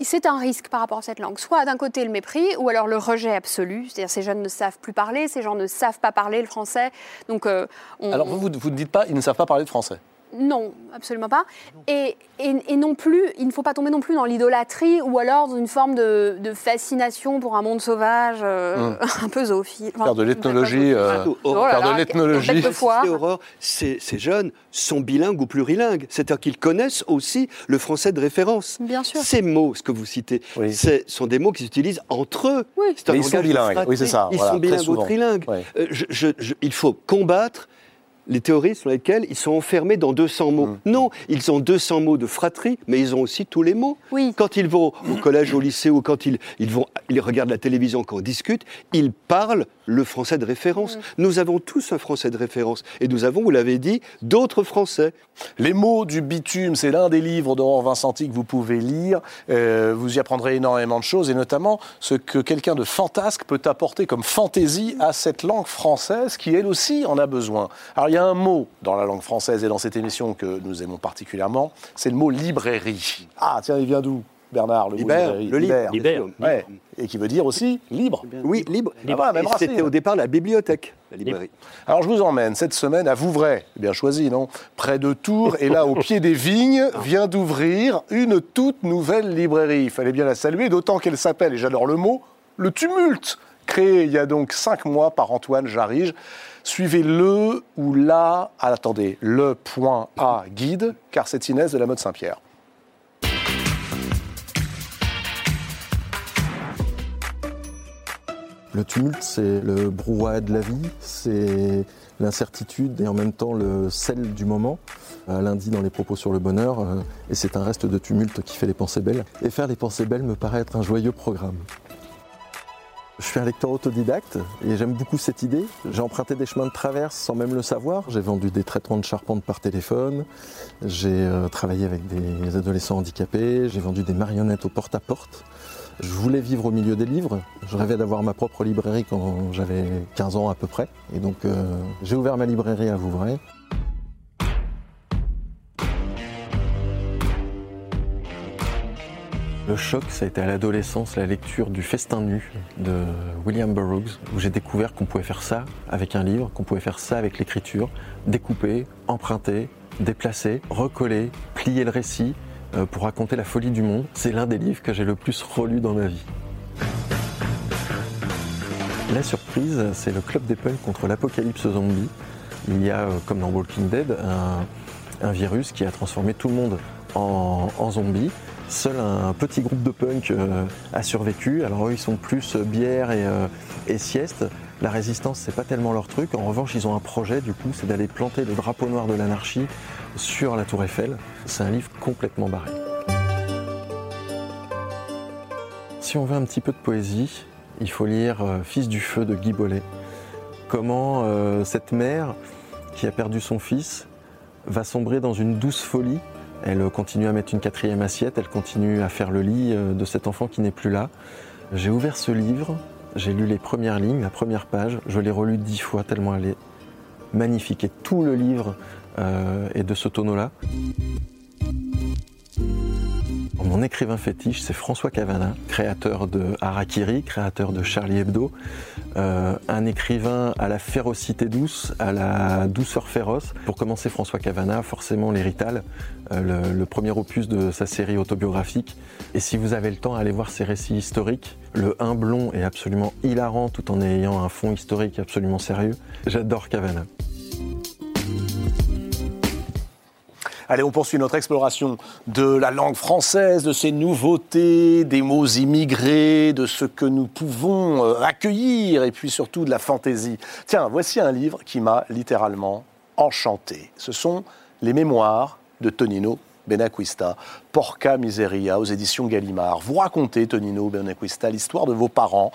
C'est un risque par rapport à cette langue. Soit d'un côté le mépris, ou alors le rejet absolu. C'est-à-dire ces jeunes ne savent plus parler, ces gens ne savent pas parler le français. Donc, euh, on- Alors, vous, vous ne dites pas Ils ne savent pas parler de français. Non, absolument pas. Et, et- et non plus, il ne faut pas tomber non plus dans l'idolâtrie ou alors dans une forme de, de fascination pour un monde sauvage, euh, un peu zoophile. Enfin, Faire de l'ethnologie. euh, Oh faire de l'ethnologie. Aurore, ces, ces jeunes sont bilingues ou plurilingues. C'est-à-dire qu'ils connaissent aussi le français de référence. Bien sûr. Ces mots, ce que vous citez, Oui. ce sont des mots qui s'utilisent entre eux. Oui. C'est un Mais ils sont bilingues. Oui, c'est ça, Ils voilà, sont bilingues ou trilingues. Ouais. Euh, je- je- je- il faut combattre les théories sur lesquelles ils sont enfermés dans 200 mots. Mm. Non, ils ont 200 mots de fratrie, mais ils ont aussi tous les mots. Oui. Quand ils vont au collège, au lycée, ou quand ils, ils, vont, ils regardent la télévision, quand on discute, ils parlent le français de référence. Nous avons tous un français de référence. Et nous avons, vous l'avez dit, d'autres français. Les mots du bitume, c'est l'un des livres d'Aurore Vincenti que vous pouvez lire. Euh, vous y apprendrez énormément de choses, et notamment ce que quelqu'un de fantasque peut apporter comme fantaisie à cette langue française qui, elle aussi, en a besoin. Alors, il y a un mot dans la langue française et dans cette émission que nous aimons particulièrement, c'est le mot librairie. Ah, tiens, il vient d'où, Bernard, le Libère, mot librairie? le. Libère. sûr. Ouais. Et qui veut dire aussi libre. Oui, libre. Ah bah. C'était au départ la bibliothèque, la librairie. Alors je vous emmène cette semaine à Vouvray, bien choisi, non? Près de Tours, et là, au pied des vignes, vient d'ouvrir une toute nouvelle librairie. Il fallait bien la saluer, d'autant qu'elle s'appelle, et j'adore le mot, le tumulte, créé il y a donc cinq mois par Antoine Jarige. Suivez le ou la, ah, attendez, le point A guide, car c'est Inès de la mode Saint-Pierre. Le tumulte, c'est le brouhaha de la vie, c'est l'incertitude et en même temps le sel du moment. Euh, lundi dans les propos sur le bonheur, euh, et c'est un reste de tumulte qui fait les pensées belles. Et faire les pensées belles me paraît être un joyeux programme. Je suis un lecteur autodidacte et j'aime beaucoup cette idée. J'ai emprunté des chemins de traverse sans même le savoir. J'ai vendu des traitements de charpente par téléphone. J'ai euh, travaillé avec des adolescents handicapés. J'ai vendu des marionnettes au porte-à-porte. Je voulais vivre au milieu des livres. Je rêvais d'avoir ma propre librairie quand j'avais 15 ans à peu près. Et donc euh, j'ai ouvert ma librairie à Vouvray. Le choc, ça a été à l'adolescence la lecture du Festin nu de William Burroughs, où j'ai découvert qu'on pouvait faire ça avec un livre, qu'on pouvait faire ça avec l'écriture, découper, emprunter, déplacer, recoller, plier le récit pour raconter la folie du monde. C'est l'un des livres que j'ai le plus relu dans ma vie. La surprise, c'est le club des punks contre l'apocalypse zombie. Il y a, euh, comme dans Walking Dead, un, virus qui a transformé tout le monde en, zombie. Seul un petit groupe de punks euh, a survécu. Alors eux, ils sont plus euh, bière et, euh, et sieste. La résistance, c'est pas tellement leur truc. En revanche, ils ont un projet, du coup, c'est d'aller planter le drapeau noir de l'anarchie sur la Tour Eiffel. C'est un livre complètement barré. Si on veut un petit peu de poésie, il faut lire euh, Fils du feu de Guy Bollet. Comment euh, cette mère qui a perdu son fils va sombrer dans une douce folie. Elle continue à mettre une quatrième assiette, elle continue à faire le lit euh, de cet enfant qui n'est plus là. J'ai ouvert ce livre, j'ai lu les premières lignes, la première page, je l'ai relu dix fois tellement elle est magnifique. Et tout le livre euh, est de ce tonneau-là. mon écrivain fétiche, c'est François Cavana, créateur de Harakiri, créateur de Charlie Hebdo, euh, un écrivain à la férocité douce, à la douceur féroce. Pour commencer, François Cavana, forcément l'Hérital, euh, le, premier opus de sa série autobiographique. Et si vous avez le temps, allez voir ses récits historiques. Le Humblon est absolument hilarant tout en ayant un fond historique absolument sérieux. J'adore Cavana. Allez, on poursuit notre exploration de la langue française, de ses nouveautés, des mots immigrés, de ce que nous pouvons euh, accueillir et puis surtout de la fantaisie. Tiens, voici un livre qui m'a littéralement enchanté. Ce sont les mémoires de Tonino Benacquista, Porca Miseria aux éditions Gallimard. Vous racontez, Tonino Benacquista, l'histoire de vos parents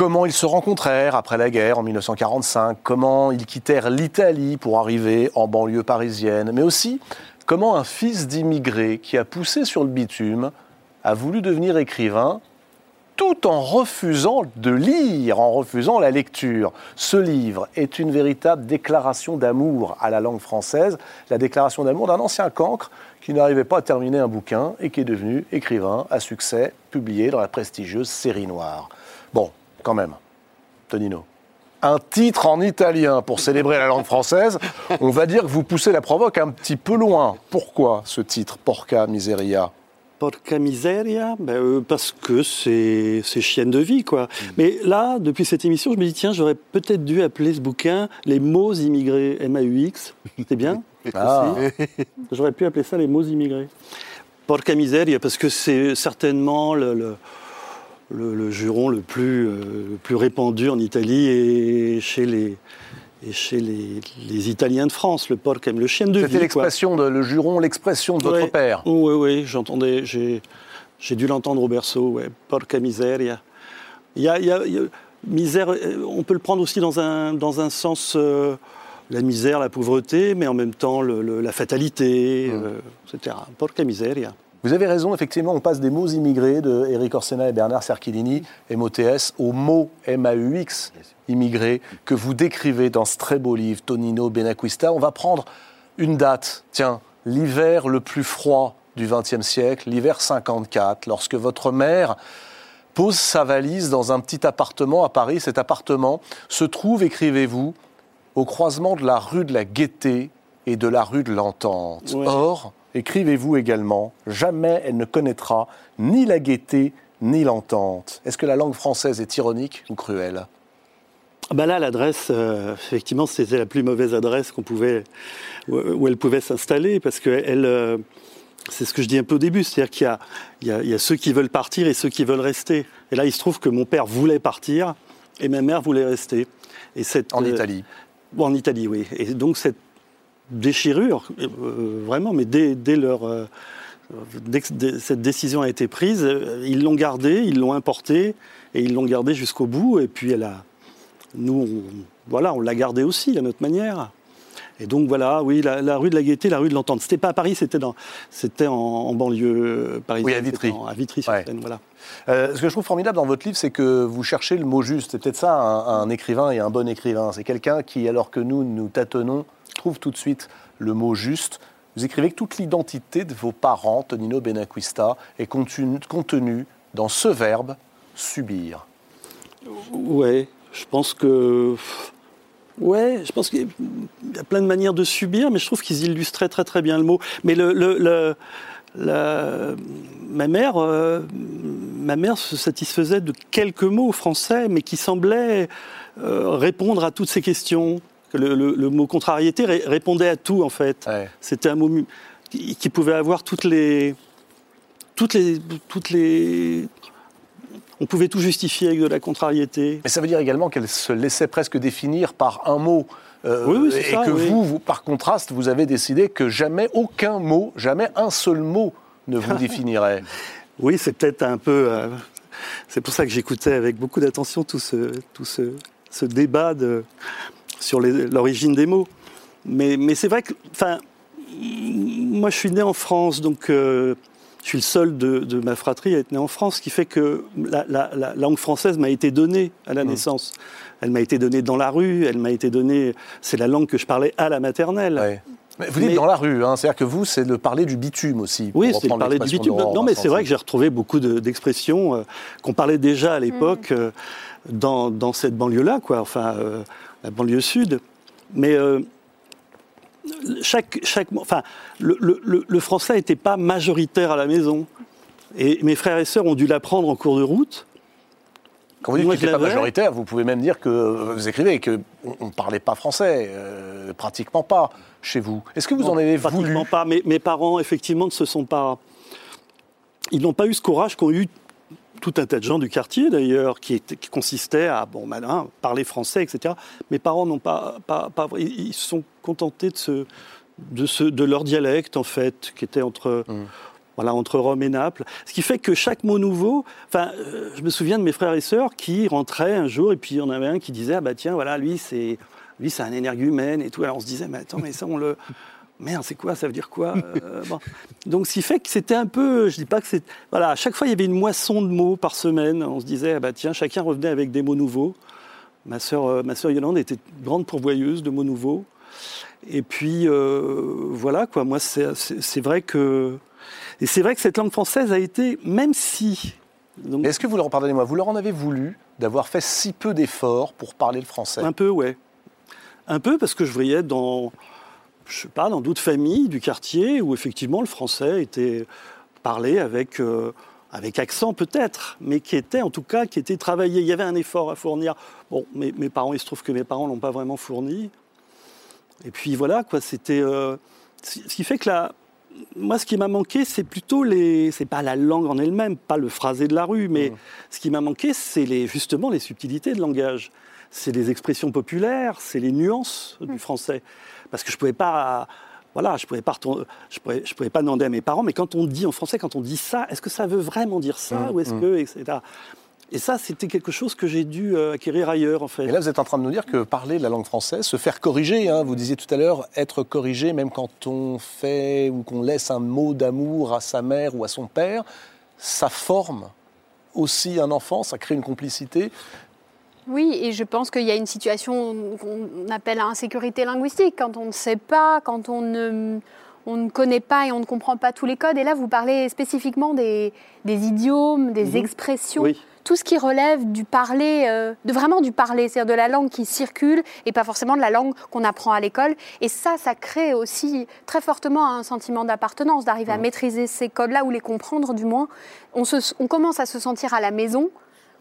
comment ils se rencontrèrent après la guerre en 1945, comment ils quittèrent l'Italie pour arriver en banlieue parisienne, mais aussi comment un fils d'immigré qui a poussé sur le bitume a voulu devenir écrivain tout en refusant de lire, en refusant la lecture? Ce livre est une véritable déclaration d'amour à la langue française, la déclaration d'amour d'un ancien cancre qui n'arrivait pas à terminer un bouquin et qui est devenu écrivain à succès, publié dans la prestigieuse série noire. Bon, quand même, Tonino. Un titre en italien pour célébrer la langue française, on va dire que vous poussez la provoque un petit peu loin. Pourquoi ce titre, Porca Miseria? Porca miseria, ben, euh, parce que c'est chienne de vie, quoi. Mm. Mais là, depuis cette émission, je me dis, tiens, j'aurais peut-être dû appeler ce bouquin Les mots immigrés, M-A-U-X. C'était bien? Ah. J'aurais pu appeler ça Les mots immigrés. Porca miseria, parce que c'est certainement le le, juron le plus, euh, plus, répandu en Italie et chez les, et chez les, les, Italiens de France, le porc le chien de vie. C'était l'expression de le juron, l'expression de votre père. Oui, oui, j'entendais, j'ai, dû l'entendre au berceau, ouais, porca miseria. Il y a, il y a, misère, euh, on peut le prendre aussi dans un, dans un sens, euh, la misère, la pauvreté, mais en même temps le, la fatalité, mmh. etc. Porca miseria. Vous avez raison, effectivement, on passe des mots immigrés de Eric Orsena et Bernard Cerchilini, MOTS, aux mots MAUX, immigrés, que vous décrivez dans ce très beau livre, Tonino Benacquista. On va prendre une date, tiens, l'hiver le plus froid du XXe siècle, l'hiver 54, lorsque votre mère pose sa valise dans un petit appartement à Paris. Cet appartement se trouve, écrivez-vous, au croisement de la rue de la Gaîté et de la rue de l'Entente. Or, écrivez-vous également, jamais elle ne connaîtra ni la gaieté ni l'entente. Est-ce que la langue française est ironique ou cruelle? Ah bah là, l'adresse, euh, effectivement, c'était la plus mauvaise adresse qu'on pouvait, où, elle pouvait s'installer, parce que elle, euh, c'est ce que je dis un peu au début, c'est-à-dire qu'il y, y, y a, ceux qui veulent partir et ceux qui veulent rester. Et là, il se trouve que mon père voulait partir et ma mère voulait rester. Et cette, en Italie. Euh, en Italie, oui. Et donc cette déchirure, euh, vraiment, mais dès, leur. Euh, dès que cette décision a été prise, euh, ils l'ont gardée, ils l'ont importée, et ils l'ont gardée jusqu'au bout. Et puis, elle a. Nous, on, voilà, on l'a gardée aussi, à notre manière. Et donc voilà, oui, la, rue de la Gaîté, la rue de l'Entente. C'était pas à Paris, c'était dans, c'était en, banlieue parisienne. Oui, à Vitry. à Vitry sur Seine, voilà. ce que je trouve formidable dans votre livre, c'est que vous cherchez le mot juste. C'est peut-être ça, un, un, écrivain et un bon écrivain. C'est quelqu'un qui, alors que nous, nous tâtonnons, trouve tout de suite le mot juste. Vous écrivez que toute l'identité de vos parents, Tonino Benacquista, est contenue dans ce verbe subir. Ouais, je pense que. Ouais, je pense qu'il y a plein de manières de subir, mais je trouve qu'ils illustraient très très bien le mot. Mais le, le, ma mère, euh, ma mère se satisfaisait de quelques mots français, mais qui semblaient euh, répondre à toutes ces questions le, mot contrariété répondait à tout en fait. C'était un mot qui pouvait avoir toutes les, toutes les, toutes les. On pouvait tout justifier avec de la contrariété. Mais ça veut dire également qu'elle se laissait presque définir par un mot. Euh, oui, oui, et que vous, vous, par contraste, vous avez décidé que jamais aucun mot, jamais un seul mot ne vous définirait. oui, c'est peut-être un peu. Euh, c'est pour ça que j'écoutais avec beaucoup d'attention tout ce, tout ce, ce débat de, sur l'origine des mots. Mais, mais c'est vrai que, enfin, moi je suis né en France, donc euh, je suis le seul de, ma fratrie à être né en France, ce qui fait que la, langue française m'a été donnée à la mmh. naissance. Elle m'a été donnée dans la rue, elle m'a été donnée. C'est la langue que je parlais à la maternelle. Mais vous dites Mais- dans la rue, hein, c'est-à-dire que vous, c'est de parler du bitume aussi. Oui, c'est de reprendre parler du bitume. Non, mais c'est vrai que j'ai retrouvé beaucoup de- d'expressions euh, qu'on parlait déjà à l'époque euh, dans, dans cette banlieue-là, quoi. Enfin, euh, la banlieue sud. Mais euh, chaque, chaque, enfin, le, le- le- le français n'était pas majoritaire à la maison. Et mes frères et sœurs ont dû l'apprendre en cours de route. Quand vous dites qu'il n'était pas majoritaire, vous pouvez même dire que vous écrivez qu'on ne parlait pas français, euh, pratiquement pas chez vous. Est-ce que vous en avez voulu pratiquement pas. Mes, mes parents, effectivement, ne se sont pas. Ils n'ont pas eu ce courage qu'ont eu tout un tas de gens du quartier, d'ailleurs, qui, qui consistait à bon, malin, parler français, etc. Mes parents n'ont pas, pas, pas- Ils se sont contentés de, ce, de, ce, de leur dialecte, en fait, qui était entre. Mm. Voilà, entre Rome et Naples. Ce qui fait que chaque mot nouveau, enfin, euh, je me souviens de mes frères et sœurs qui rentraient un jour et puis il y en avait un qui disait ah bah tiens voilà lui c'est lui c'est un énergumène et tout. Alors on se disait mais attends mais ça on le merde c'est quoi ça veut dire quoi Euh, bon. Donc ce qui fait que c'était un peu je dis pas que c'est voilà à chaque fois il y avait une moisson de mots par semaine. On se disait ah bah tiens chacun revenait avec des mots nouveaux. Ma sœur euh, ma sœur Yolande était grande pourvoyeuse de mots nouveaux. Et puis euh, voilà quoi moi c'est vrai que et c'est vrai que cette langue française a été même si donc, Est-ce que vous leur, pardonnez-moi, vous leur en avez voulu d'avoir fait si peu d'efforts pour parler le français? Un peu, ouais. Un peu parce que je voyais dans, je sais pas, dans d'autres familles du quartier où effectivement le français était parlé avec, euh, avec accent peut-être, mais qui était en tout cas, qui était travaillé. Il y avait un effort à fournir. Bon, mes, mes parents, il se trouve que mes parents l'ont pas vraiment fourni. Et puis voilà, quoi, c'était. euh, ce qui fait que là, moi, ce qui m'a manqué, c'est plutôt les. C'est pas la langue en elle-même, pas le phrasé de la rue, mais ce qui m'a manqué, c'est les, justement les subtilités de langage. C'est les expressions populaires, c'est les nuances du français. Parce que je pouvais pas. Voilà, je pouvais pas, retourner- je pouvais, je pouvais pas demander à mes parents, mais quand on dit en français, quand on dit ça, est-ce que ça veut vraiment dire ça ou est-ce que, etc. Et ça, c'était quelque chose que j'ai dû euh, acquérir ailleurs, en fait. Et là, vous êtes en train de nous dire que parler la langue française, se faire corriger, hein, vous disiez tout à l'heure, être corrigé même quand on fait ou qu'on laisse un mot d'amour à sa mère ou à son père, ça forme aussi un enfant, ça crée une complicité. Oui, et je pense qu'il y a une situation qu'on appelle insécurité linguistique, quand on ne sait pas, quand on ne, on ne connaît pas et on ne comprend pas tous les codes. Et là, vous parlez spécifiquement des, des idiomes, des expressions, Oui. tout ce qui relève du parler, euh, de vraiment du parler, c'est-à-dire de la langue qui circule et pas forcément de la langue qu'on apprend à l'école. Et ça, ça crée aussi très fortement un sentiment d'appartenance, d'arriver à maîtriser ces codes-là ou les comprendre du moins. On, se- on commence à se sentir à la maison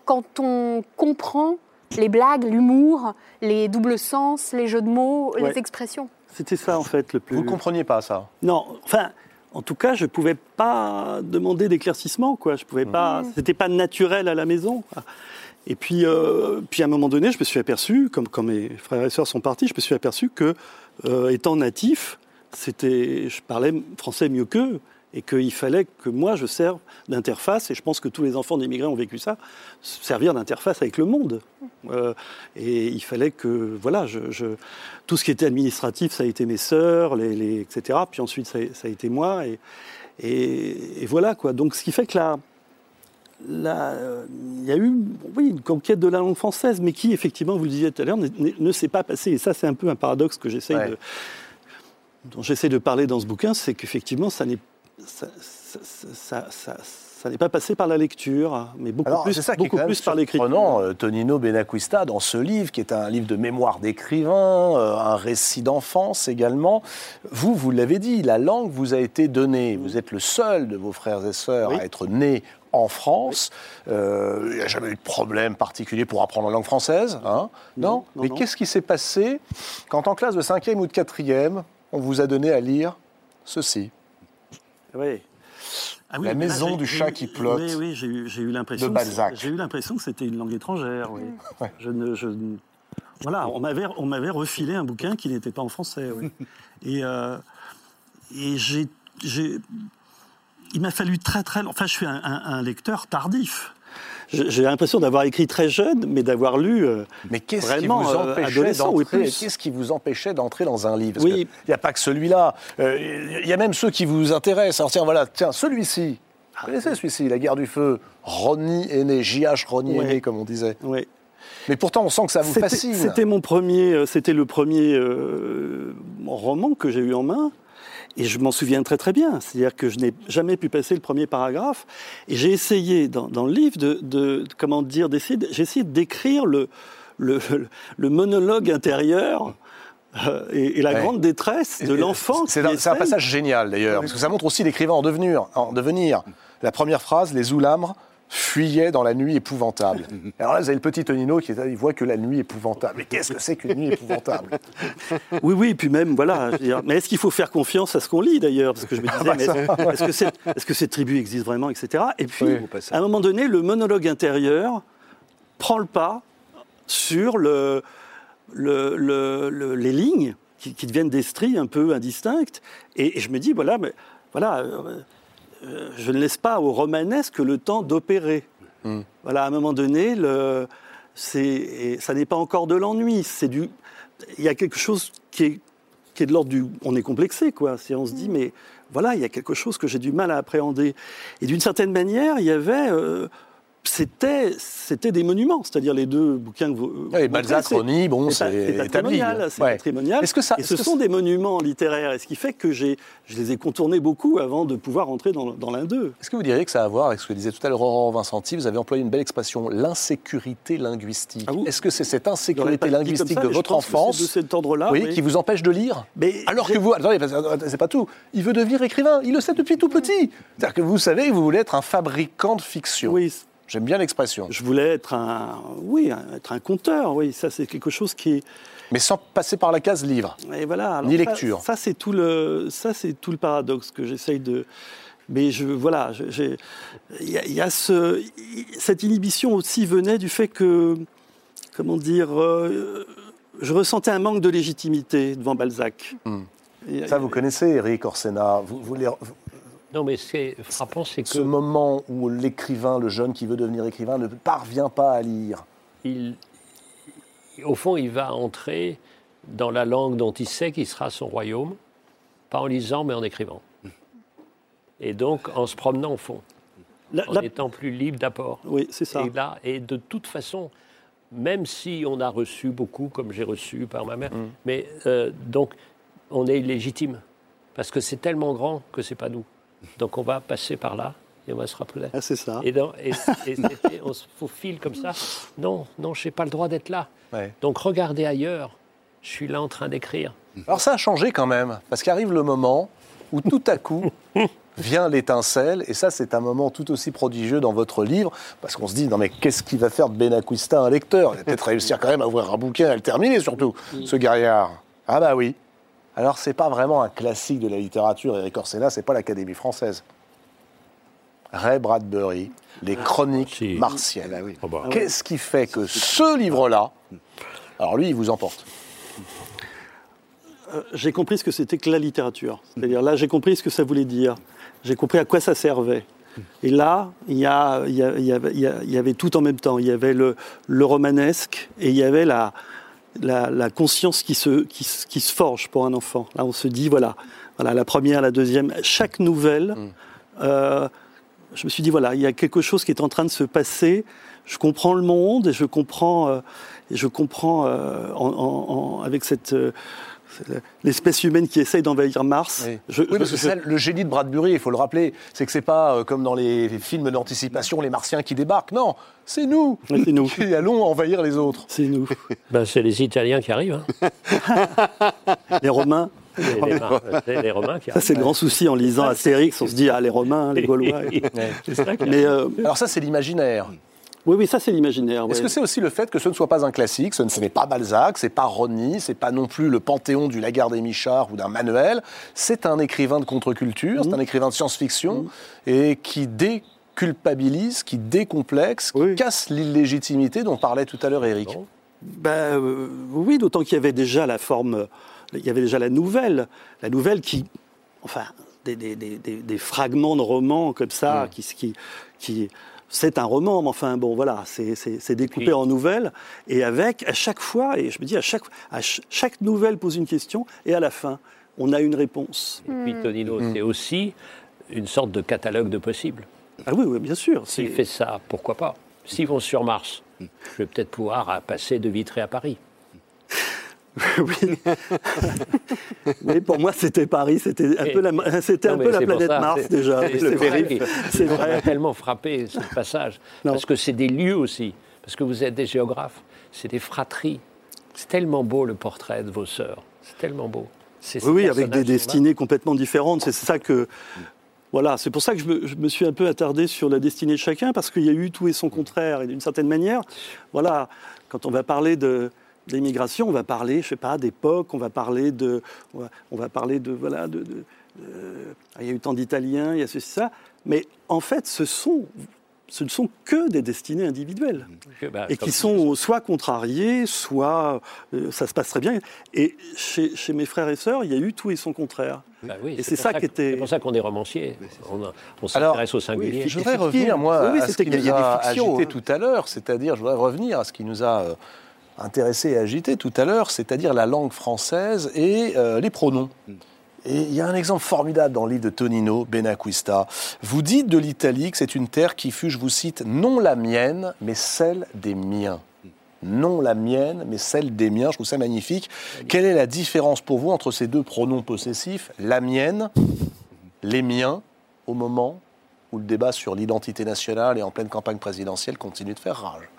quand on comprend les blagues, l'humour, les doubles sens, les jeux de mots, Ouais. les expressions. C'était ça, en fait, le plus. Vous ne compreniez pas ça Non, enfin, en tout cas, je pouvais pas demander d'éclaircissement, quoi. Je pouvais pas. C'était pas naturel à la maison. Et puis, euh, puis à un moment donné, je me suis aperçu, comme quand mes frères et sœurs sont partis, je me suis aperçu que, euh, étant natif, c'était, je parlais français mieux qu'eux. Et qu'il fallait que moi je serve d'interface, et je pense que tous les enfants d'immigrés ont vécu ça, servir d'interface avec le monde. Euh, et il fallait que, voilà, je, je- tout ce qui était administratif, ça a été mes sœurs, les, les- etc. Puis ensuite, ça, a- ça a été moi. Et, et- et voilà, quoi. Donc, ce qui fait que là, il y a eu, oui, une conquête de la langue française, mais qui, effectivement, vous le disiez tout à l'heure, ne, ne- ne s'est pas passée. Et ça, c'est un peu un paradoxe que j'essaye Ouais. de, dont j'essaie de parler dans ce bouquin, c'est qu'effectivement, ça n'est ça, ça- ça- ça- ça n'est pas passé par la lecture, mais beaucoup Alors, plus, ça est beaucoup plus par l'écriture. surprenant, euh, Tonino Benacquista, dans ce livre, qui est un livre de mémoire d'écrivain, euh, un récit d'enfance également. Vous, vous l'avez dit, la langue vous a été donnée. Vous êtes le seul de vos frères et sœurs Oui. à être né en France. Euh, il n'y a jamais eu de problème particulier pour apprendre la langue française. Hein non, Non, non, Mais qu'est-ce qui s'est passé quand, en classe de 5e ou de 4e, on vous a donné à lire ceci? Oui. Ah oui, La là, maison du chat eu- qui flotte. Oui, oui, j'ai eu, j'ai eu l'impression. De que Balzac. J'ai eu l'impression que c'était une langue étrangère. Oui. Ouais. Je ne, je ne- voilà, on m'avait, on m'avait refilé un bouquin qui n'était pas en français. oui. et euh, et j'ai, j'ai- il m'a fallu très très. Enfin, je suis un, un- un lecteur tardif. J'ai l'impression d'avoir écrit très jeune, mais d'avoir lu. euh, Mais qu'est-ce qui Vraiment, vous euh, empêchait adolescent ou d'entrer plus. Qu'est-ce qui vous empêchait d'entrer dans un livre? Parce Oui. Il n'y a pas que celui-là. Euh, Il y a même ceux qui vous intéressent. Alors tiens, voilà, tiens, celui-ci. Vous connaissez celui-ci, La guerre du feu? Ronny est né, J.H. Ronny est Ouais. né, comme on disait. ouais. Mais pourtant, on sent que ça vous fascine. C'était mon premier, euh, c'était le premier euh, roman que j'ai eu en main. Et je m'en souviens très très bien. C'est-à-dire que je n'ai jamais pu passer le premier paragraphe. Et j'ai essayé dans, dans le livre de, de- comment dire, d'essayer, j'ai essayé d'écrire le, le, le monologue intérieur euh, et, et la Ouais. grande détresse de l'enfant. C'est un, passage génial d'ailleurs, parce que ça montre aussi l'écrivain en devenir, en devenir. La première phrase, les oulamres fuyaient dans la nuit épouvantable. Alors là, vous avez le petit Tonino qui est là, il voit que la nuit épouvantable. Mais qu'est-ce que c'est qu'une nuit épouvantable? Oui, oui, puis même, voilà. dire, mais est-ce qu'il faut faire confiance à ce qu'on lit d'ailleurs Parce que je me disais, mais est-ce est-ce que, cette- est-ce que cette tribu existe vraiment, etc. Et puis, Oui. à un moment donné, le monologue intérieur prend le pas sur le, le- le- le- les lignes qui, qui deviennent des stries un peu indistinctes. Et, et je me dis, voilà, mais voilà, euh, je ne laisse pas au romanesque le temps d'opérer. Voilà, à un moment donné, le, c'est, et ça n'est pas encore de l'ennui. C'est du, il y a quelque chose qui est, qui est de l'ordre du, on est complexé, quoi. Si on se dit, mais voilà, il y a quelque chose que j'ai du mal à appréhender. Et d'une certaine manière, il y avait, euh, c'était, c'était des monuments, c'est-à-dire les deux bouquins que vous. Vous Balzac, Rony, bon, c'est établi. patrimonial, c'est Ouais. patrimonial. Est-ce que ça- et ce que sont des monuments littéraires, et ce qui fait que j'ai, je les ai contournés beaucoup avant de pouvoir entrer dans, dans l'un d'eux. Est-ce que vous diriez que ça a à voir avec ce que disait tout à l'heure Aurore Vincenti Vous avez employé une belle expression, l'insécurité linguistique. Ah, Est-ce que c'est cette insécurité linguistique ça, de votre enfance de cet ordre-là, oui, oui. qui vous empêche de lire Mais Alors que vous, attendez, que c'est pas tout. Il veut devenir écrivain. Il le sait depuis tout petit. C'est-à-dire que vous savez que vous voulez être un fabricant de fiction. Oui, J'aime bien l'expression. je voulais être un, oui, être un conteur. Oui, ça c'est quelque chose qui est. Mais sans passer par la case livre. Et voilà. alors Ni lecture. Ça, c'est tout le, ça c'est tout le paradoxe que j'essaye de. Mais je, voilà, il y a, il y a ce, cette inhibition aussi venait du fait que, comment dire, euh, je ressentais un manque de légitimité devant Balzac. Hmm. Ça, vous connaissez, Eric Orsena. Vous, vous les- Non, mais ce qui est frappant, c'est ce que moment où l'écrivain, le jeune qui veut devenir écrivain, ne parvient pas à lire. il, au fond, il va entrer dans la langue dont il sait qu'il sera son royaume, pas en lisant, mais en écrivant. Et donc en se promenant au fond, la- en la- étant plus libre d'apport. oui, c'est ça. Et là, et de toute façon, même si on a reçu beaucoup, comme j'ai reçu par ma mère, mais euh, donc on est illégitime parce que c'est tellement grand que c'est pas nous. Donc on va passer par là et on va se rappeler. Ah, c'est ça. Et, dans- et- et c'était- on se faufile comme ça. Non, non, je n'ai pas le droit d'être là. Ouais. Donc regardez ailleurs. Je suis là en train d'écrire. Alors ça a changé quand même, parce qu'arrive le moment où tout à coup vient l'étincelle, et ça c'est un moment tout aussi prodigieux dans votre livre, parce qu'on se dit, non mais qu'est-ce qu'il va faire de Benacquista un lecteur? Il va peut-être réussir quand même à ouvrir un bouquin, à le terminer surtout, ce guerriard. Ah bah oui. Alors c'est pas vraiment un classique de la littérature, Eric Orsena, c'est pas l'Académie française. Ray Bradbury, Les Chroniques martiennes. Ah bah oui. Oh bah. Qu'est-ce qui fait que ce livre-là, alors lui, il vous emporte Euh, j'ai compris ce que c'était que la littérature. C'est-à-dire là, j'ai compris ce que ça voulait dire. J'ai compris à quoi ça servait. Et là, il y, a- il y, a- il y avait, il y a- il y avait tout en même temps. Il y avait le, le romanesque et il y avait la, la, la conscience qui se, qui, se- qui se forge pour un enfant. Là, on se dit, voilà, voilà la première, la deuxième, chaque nouvelle. euh, je me suis dit, voilà, il y a quelque chose qui est en train de se passer. Je comprends le monde et je comprends, euh, et je comprends euh, en- en- en- avec cette l'espèce humaine qui essaye d'envahir Mars. Oui, Je- Oui, je- parce que ça, le génie de Bradbury, il faut le rappeler, c'est que c'est pas euh, comme dans les films d'anticipation, les Martiens qui débarquent. Non, c'est nous nous. qui allons envahir les autres. c'est nous, Ben, c'est les Italiens qui arrivent. hein. les Romains. C'est les, Mar- les Romains qui Ça, c'est le grand souci en lisant Astérix. On se dit, ah, les Romains, les Gaulois. ça Mais euh, Alors ça, c'est l'imaginaire. Oui, oui, ça, c'est l'imaginaire. Est-ce ouais. que c'est aussi le fait que ce ne soit pas un classique, ce ne- ce n'est pas Balzac, c'est pas Rony, c'est pas non plus le panthéon du Lagarde et Michard ou d'un Manuel, c'est un écrivain de contre-culture, Mmh. c'est un écrivain de science-fiction et qui déculpabilise, qui décomplexe, qui casse l'illégitimité dont parlait tout à l'heure Eric. Ben, euh, oui, d'autant qu'il y avait déjà la forme, il y avait déjà la nouvelle, la nouvelle qui, enfin, des, des- des- des- des fragments de romans comme ça, qui, qui, qui- c'est un roman, mais enfin, bon, voilà, c'est- découpé en nouvelles, et avec, à chaque fois, et je me dis, à chaque, à ch- chaque nouvelle pose une question, et à la fin, on a une réponse. Et puis Tonino, c'est aussi une sorte de catalogue de possibles. Ah oui, oui, bien sûr. S'il fait ça, pourquoi pas? S'ils vont sur Mars, je vais peut-être pouvoir passer de Vitré à Paris. oui. oui, pour moi, c'était Paris, c'était un Et- peu la, un mais peu planète ça, Mars déjà. c'est- vrai. vrai. C'est Ça m'a vrai. tellement frappé ce passage. Non. Parce que c'est des lieux aussi. Parce que vous êtes des géographes. C'est des fratries. C'est tellement beau le portrait de vos sœurs. C'est tellement beau. Oui, oui, avec des destinées complètement différentes. C'est ça que. Voilà, c'est pour ça que je me, je me suis un peu attardé sur la destinée de chacun, parce qu'il y a eu tout et son contraire. Et d'une certaine manière, voilà, quand on va parler de d'immigration, on va parler, je sais pas, d'époque, on va parler de, on va, on va parler de, voilà, de, de- euh, il y a eu tant d'Italiens, il y a ceci, ça, mais en fait, ce sont, ce ne sont que des destinées individuelles bah, et qui sont soit contrariés, soit euh, ça se passe très bien. Et chez, chez mes frères et sœurs, il y a eu tout et son contraire. Bah oui, Et c'est pour ça qui était- C'est pour ça qu'on est romancier. On, on s'intéresse au singulier. Je voudrais revenir, moi, Oui, oui, à ce qu'il nous a a agité hein. tout à l'heure, c'est-à-dire, je voudrais revenir à ce qui nous a euh, intéressé et agité tout à l'heure, c'est-à-dire la langue française et euh, les pronoms. Et il y a un exemple formidable dans le livre de Tonino Benacquista. Vous dites de l'Italie que c'est une terre qui fut, je vous cite, non la mienne, mais celle des miens. Non la mienne, mais celle des miens. Je trouve ça magnifique. Quelle est la différence pour vous entre ces deux pronoms possessifs, la mienne, les miens, au moment où le débat sur l'identité nationale et en pleine campagne présidentielle continue de faire rage?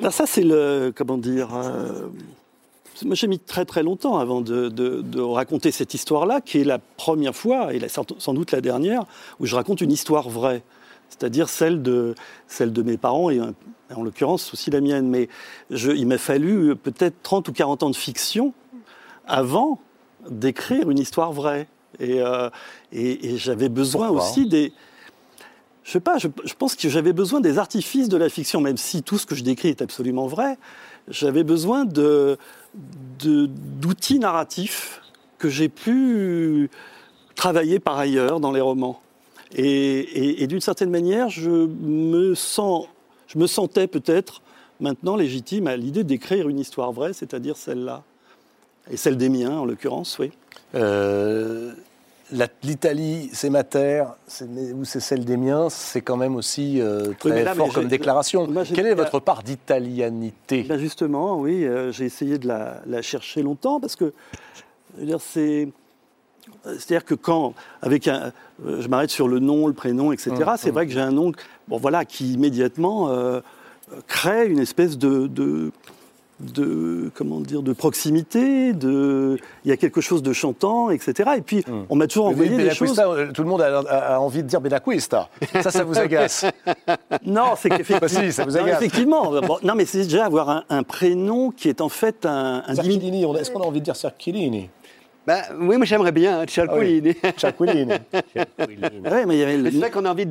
Ben, ça, c'est le. Comment dire euh, Moi, j'ai mis très très longtemps avant de, de- de raconter cette histoire-là, qui est la première fois, et la- sans doute la dernière, où je raconte une histoire vraie. C'est-à-dire celle de, celle de mes parents, et euh, en l'occurrence aussi la mienne. Mais je- il m'a fallu peut-être 30 ou 40 ans de fiction avant d'écrire une histoire vraie. Et, euh, et- et j'avais besoin Pourquoi? aussi des. Je sais pas, je, pense que j'avais besoin des artifices de la fiction, même si tout ce que je décris est absolument vrai. J'avais besoin d'outils narratifs que j'ai pu travailler par ailleurs dans les romans. Et, d'une certaine manière, je me, sentais peut-être maintenant légitime à l'idée d'écrire une histoire vraie, c'est-à-dire celle-là. Et celle des miens, en l'occurrence, oui. Euh, L'Italie, c'est ma terre, ou c'est celle des miens, c'est quand même aussi euh, très là, fort comme déclaration. Quelle est votre part d'italianité? Ben justement, oui, euh, j'ai essayé de la, la chercher longtemps parce que, c'est. C'est-à-dire que quand, avec un, euh, je m'arrête sur le nom, le prénom, etc. Mmh, c'est vrai que j'ai un nom, bon voilà, qui immédiatement crée une espèce de, de, de, comment dire, de proximité. De, il y a quelque chose de chantant, etc. Et puis, on m'a toujours envoyé des choses. Euh, Tout le monde a, a- a envie de dire Benacquista. Ça, ça vous agace. Non, c'est qu'effectivement. Bah si, ça vous Non, agace. effectivement. Bon, non, mais c'est déjà avoir un, un prénom qui est en fait un, un est-ce qu'on a envie de dire Cerchilini Bah, oui, moi j'aimerais bien, hein. Cialquilini. Ouais, mais il y avait le, Mais C'est vrai qu'on a envie de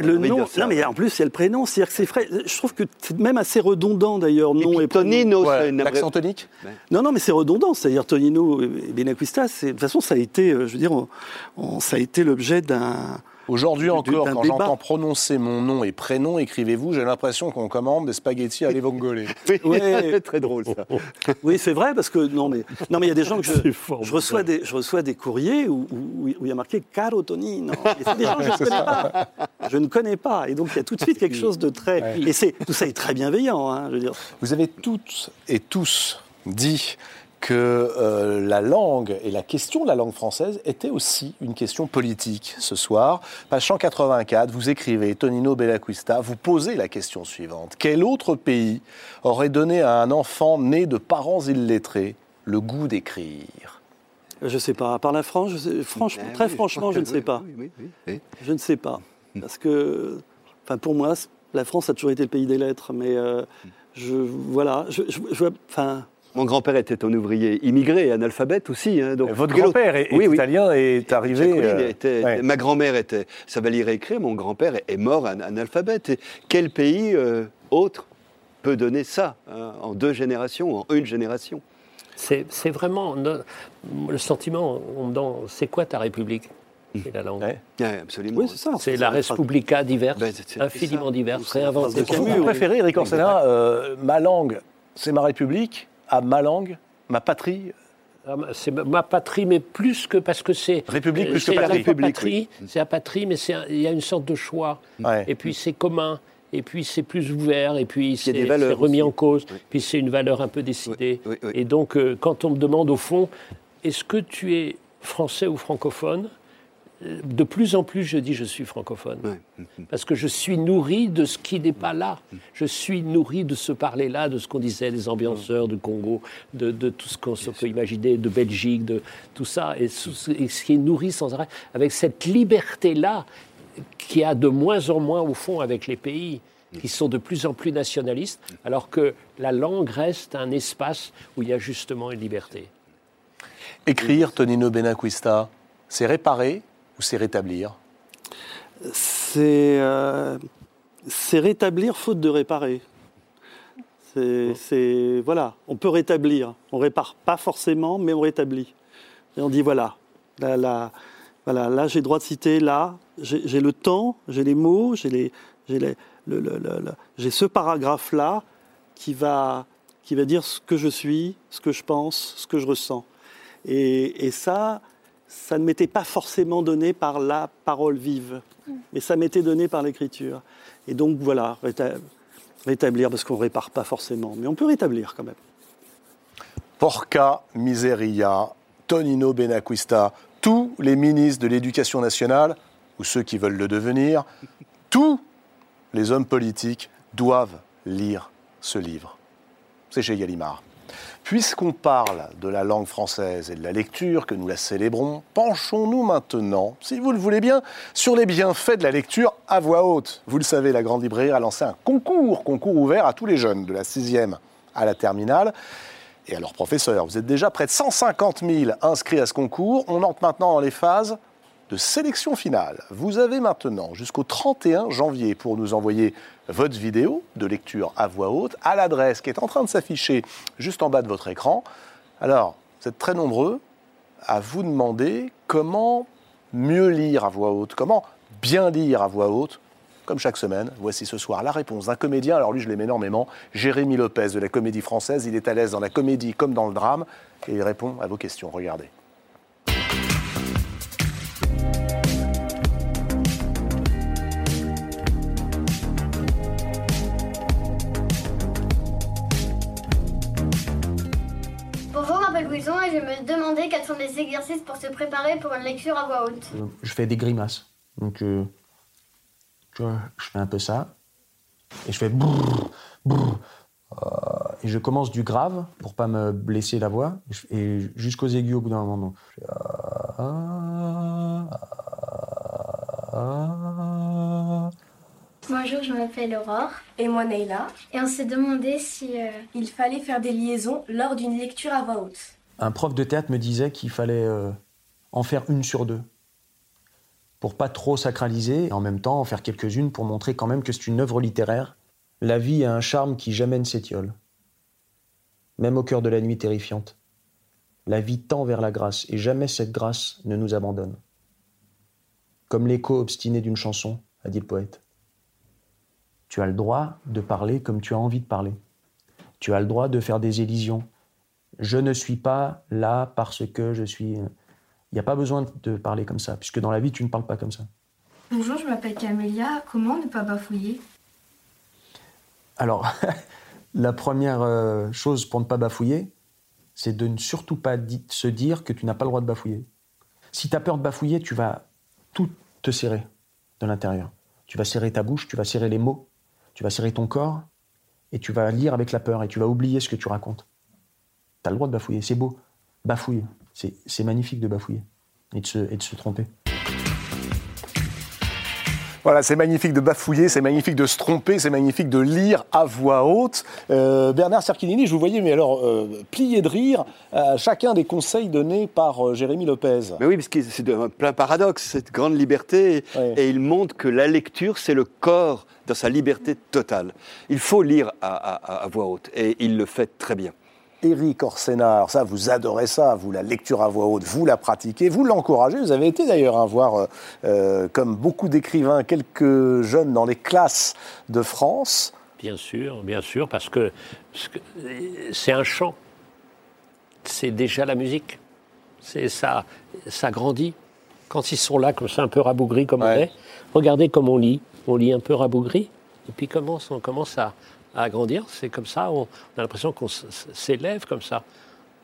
le a envie de nom. Non, mais en plus, il y a le prénom. C'est-à-dire que c'est frais. Je trouve que c'est même assez redondant d'ailleurs, Et nom puis et, prénom. Tonino, Ouais, L'accent tonique Non, non, mais c'est redondant. C'est-à-dire Tonino et Benacquista, c'est- de toute façon, ça a été, euh, je veux dire, on- on- ça a été l'objet d'un. Aujourd'hui encore, quand débat. j'entends prononcer mon nom et prénom, écrivez-vous, j'ai l'impression qu'on commande des spaghettis à l'evongole. Oui, Ouais. très drôle ça. Oui, c'est vrai parce que non, mais non, mais il y a des gens que je, je reçois des, je reçois des courriers où, où- où il y a marqué Caro Tonino. Et c'est des gens que je ne connais pas. Je ne connais pas. Et donc il y a tout de suite quelque chose de très. Et c'est tout ça est très bienveillant. hein, je veux dire. Vous avez toutes et tous dit que euh, la langue et la question de la langue française était aussi une question politique ce soir. Page 184, vous écrivez, Tonino Bellaquista, vous posez la question suivante. Quel autre pays aurait donné à un enfant né de parents illettrés le goût d'écrire? Je sais pas. À part la France, je sais- franchement, Eh très oui, franchement, je ne sais pas. oui, oui, oui, oui. Je ne sais pas. Parce que, enfin, pour moi, la France a toujours été le pays des lettres. Mais euh, je, voilà, je, je- je vois- enfin. Mon grand-père était un ouvrier immigré, analphabète aussi. hein, donc, Votre grand-père est, est Oui, oui. italien et est arrivé... Euh, était- ouais. Ma grand-mère était, savait lire et écrire, mon grand-père est mort an- analphabète. Et quel pays euh, autre peut donner ça hein, en deux générations, en une génération? C'est vraiment no- le sentiment, on me demande, c'est quoi ta République? C'est la langue. Ouais. Ouais, absolument. Oui, c'est ça. C'est la Respublica diverse, Ben, infiniment ça. diverse, réinventée. Vous oui. préférez, Eric Orsena, euh, ma langue, c'est ma République, à ma langue, ma patrie Ah, C'est ma- patrie, mais plus que parce que c'est. République euh, plus que c'est la patrie. patrie. C'est la patrie, mais il y a une sorte de choix. Ouais. Et puis c'est commun. et puis c'est plus ouvert, et puis c'est remis aussi. en cause, Oui. puis c'est une valeur un peu décidée. Oui, oui, oui. Et donc, euh, quand on me demande au fond, est-ce que tu es français ou francophone? De plus en plus, je dis je suis francophone. Ouais. Parce que je suis nourri de ce qui n'est pas là. Je suis nourri de ce parler-là, de ce qu'on disait des ambianceurs du Congo, de, de tout ce qu'on se peut imaginer, de Belgique, de tout ça, et ce, et ce qui est nourri sans arrêt, avec cette liberté-là qui a de moins en moins au fond avec les pays qui sont de plus en plus nationalistes, alors que la langue reste un espace où il y a justement une liberté. Écrire, Tonino Benacquista, c'est réparer ou c'est rétablir C'est euh, c'est rétablir faute de réparer. C'est voilà, on peut rétablir. On répare pas forcément, mais on rétablit. Et on dit voilà, là, là, voilà, là j'ai droit de citer, là j'ai le temps, j'ai les mots, j'ai les, le- le- le- le- j'ai ce paragraphe là qui va qui va dire ce que je suis, ce que je pense, ce que je ressens. Et, et ça, ça ne m'était pas forcément donné par la parole vive, mais ça m'était donné par l'écriture. Et donc voilà, réta- rétablir, parce qu'on ne répare pas forcément, mais on peut rétablir quand même. Porca Miseria, Tonino Benacquista, tous les ministres de l'Éducation nationale, ou ceux qui veulent le devenir, tous les hommes politiques doivent lire ce livre. C'est chez Gallimard. Puisqu'on parle de la langue française et de la lecture, que nous la célébrons, penchons-nous maintenant, si vous le voulez bien, sur les bienfaits de la lecture à voix haute. Vous le savez, la Grande Librairie a lancé un concours, concours ouvert à tous les jeunes, de la sixième à la terminale et à leurs professeurs. Vous êtes déjà près de 150 000 inscrits à ce concours. On entre maintenant dans les phases de sélection finale. Vous avez maintenant jusqu'au 31 janvier pour nous envoyer votre vidéo de lecture à voix haute à l'adresse qui est en train de s'afficher juste en bas de votre écran. Alors, vous êtes très nombreux à vous demander comment mieux lire à voix haute, comment bien lire à voix haute. Comme chaque semaine, voici ce soir la réponse d'un comédien. Alors lui, je l'aime énormément. Jérémy Lopez de la Comédie Française. Il est à l'aise dans la comédie comme dans le drame et il répond à vos questions. Regardez. Bonjour, et je me demandais quels sont les exercices pour se préparer pour une lecture à voix haute. Euh, je fais des grimaces. Donc, euh, tu vois, je fais un peu ça. Et je fais brrr, brrr, euh, et je commence du grave pour pas me blesser la voix. Et jusqu'aux aigus au bout d'un moment. Donc, je fais, ah, ah, ah. Bonjour, je m'appelle Aurore Et moi, Neila, et on s'est demandé si euh, il fallait faire des liaisons lors d'une lecture à voix haute. Un prof de théâtre me disait qu'il fallait euh, en faire une sur deux. Pour pas trop sacraliser, et en même temps en faire quelques-unes pour montrer quand même que c'est une œuvre littéraire. La vie a un charme qui jamais ne s'étiole. Même au cœur de la nuit terrifiante. La vie tend vers la grâce, et jamais cette grâce ne nous abandonne. Comme l'écho obstiné d'une chanson, a dit le poète. Tu as le droit de parler comme tu as envie de parler. Tu as le droit de faire des élisions, je ne suis pas là parce que je suis. Il n'y a pas besoin de parler comme ça, puisque dans la vie, tu ne parles pas comme ça. Bonjour, je m'appelle Camélia. Comment ne pas bafouiller? Alors, la première euh, chose pour ne pas bafouiller, c'est de ne surtout pas se dire que tu n'as pas le droit de bafouiller. Si tu as peur de bafouiller, tu vas tout te serrer de l'intérieur. Tu vas serrer ta bouche, tu vas serrer les mots, tu vas serrer ton corps, et tu vas lire avec la peur, et tu vas oublier ce que tu racontes. Tu as le droit de bafouiller, c'est beau. Bafouille, c'est magnifique de bafouiller et de se, et de se tromper. Voilà, c'est magnifique de bafouiller, c'est magnifique de se tromper, c'est magnifique de lire à voix haute. Euh, Bernard Cerchilini, je vous voyais, mais alors, euh, plié de rire à chacun des conseils donnés par euh, Jérémy Lopez. Mais oui, parce que c'est un plein paradoxe, cette grande liberté. Et il montre que la lecture, c'est le corps dans sa liberté totale. Il faut lire à, à- à voix haute. Et il le fait très bien. Éric Orsena, alors ça, vous adorez ça, vous, la lecture à voix haute, vous la pratiquez, vous l'encouragez. Vous avez été d'ailleurs à voir, euh, euh, comme beaucoup d'écrivains, quelques jeunes dans les classes de France. Bien sûr, bien sûr, parce que ce que- c'est un chant. C'est déjà la musique. C'est ça, ça grandit. Quand ils sont là, comme ça, un peu rabougris comme on est, regardez comme on lit. On lit un peu rabougri. Et puis commence, on commence à, à grandir, c'est comme ça, on, a l'impression qu'on s'élève comme ça.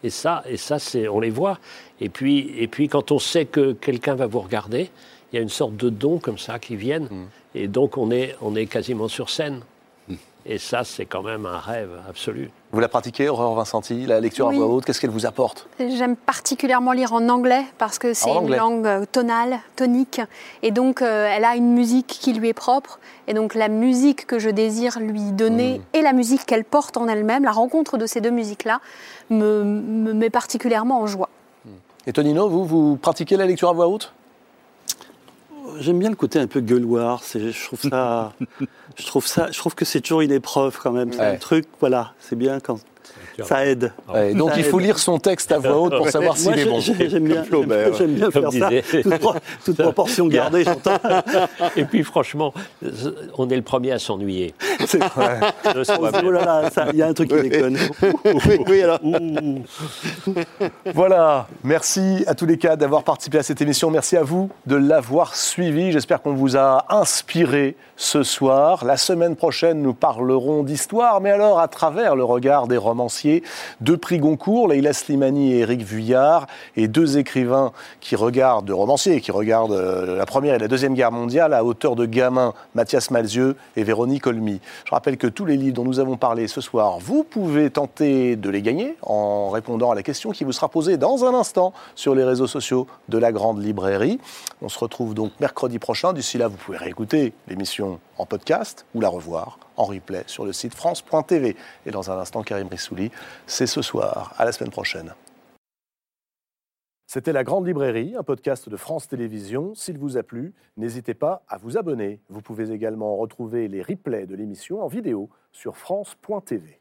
Et ça, et ça c'est, on les voit. Et puis, et puis quand on sait que quelqu'un va vous regarder, il y a une sorte de don comme ça qui viennent. Et donc on est, on est quasiment sur scène. Et ça, c'est quand même un rêve absolu. Vous la pratiquez, Aurore Vincenti, la lecture Oui. à voix haute, qu'est-ce qu'elle vous apporte? J'aime particulièrement lire en anglais parce que c'est une langue euh, tonale, tonique, et donc euh, elle a une musique qui lui est propre. Et donc la musique que je désire lui donner et la musique qu'elle porte en elle-même, la rencontre de ces deux musiques-là, me, me met particulièrement en joie. Et Tonino, vous, vous pratiquez la lecture à voix haute? J'aime bien le côté un peu gueuloir. Je trouve ça, je trouve ça, je trouve que c'est toujours une épreuve quand même. C'est Ouais. un truc, voilà, c'est bien quand ça aide. Ouais, Donc Ça il faut aide. lire son texte à voix haute pour savoir s'il est bon. j'ai- j'aime bien, Flaubert. j'aime bien faire disait- ça. Toute, pro- toute proportion gardée, j'entends. Et puis franchement, on est le premier à s'ennuyer. C'est- oh là là, ça- il y a un truc qui déconne. oui, oui, alors. Voilà, merci à tous les cas d'avoir participé à cette émission. Merci à vous de l'avoir suivi. J'espère qu'on vous a inspiré ce soir. La semaine prochaine, nous parlerons d'histoire, mais alors à travers le regard des romanciers. Deux prix Goncourt, Leïla Slimani et Éric Vuillard, et deux écrivains qui regardent, de romanciers, qui regardent euh, la Première et la Deuxième Guerre mondiale à hauteur de gamin, Mathias Malzieux et Véronique Olmy. Je rappelle que tous les livres dont nous avons parlé ce soir, vous pouvez tenter de les gagner en répondant à la question qui vous sera posée dans un instant sur les réseaux sociaux de la Grande Librairie. On se retrouve donc mercredi prochain. D'ici là, vous pouvez réécouter l'émission en podcast ou la revoir en replay sur le site France.tv. Et dans un instant, Karim Rissouli, c'est ce soir. À la semaine prochaine. C'était La Grande Librairie, un podcast de France Télévisions. S'il vous a plu, n'hésitez pas à vous abonner. Vous pouvez également retrouver les replays de l'émission en vidéo sur France.tv.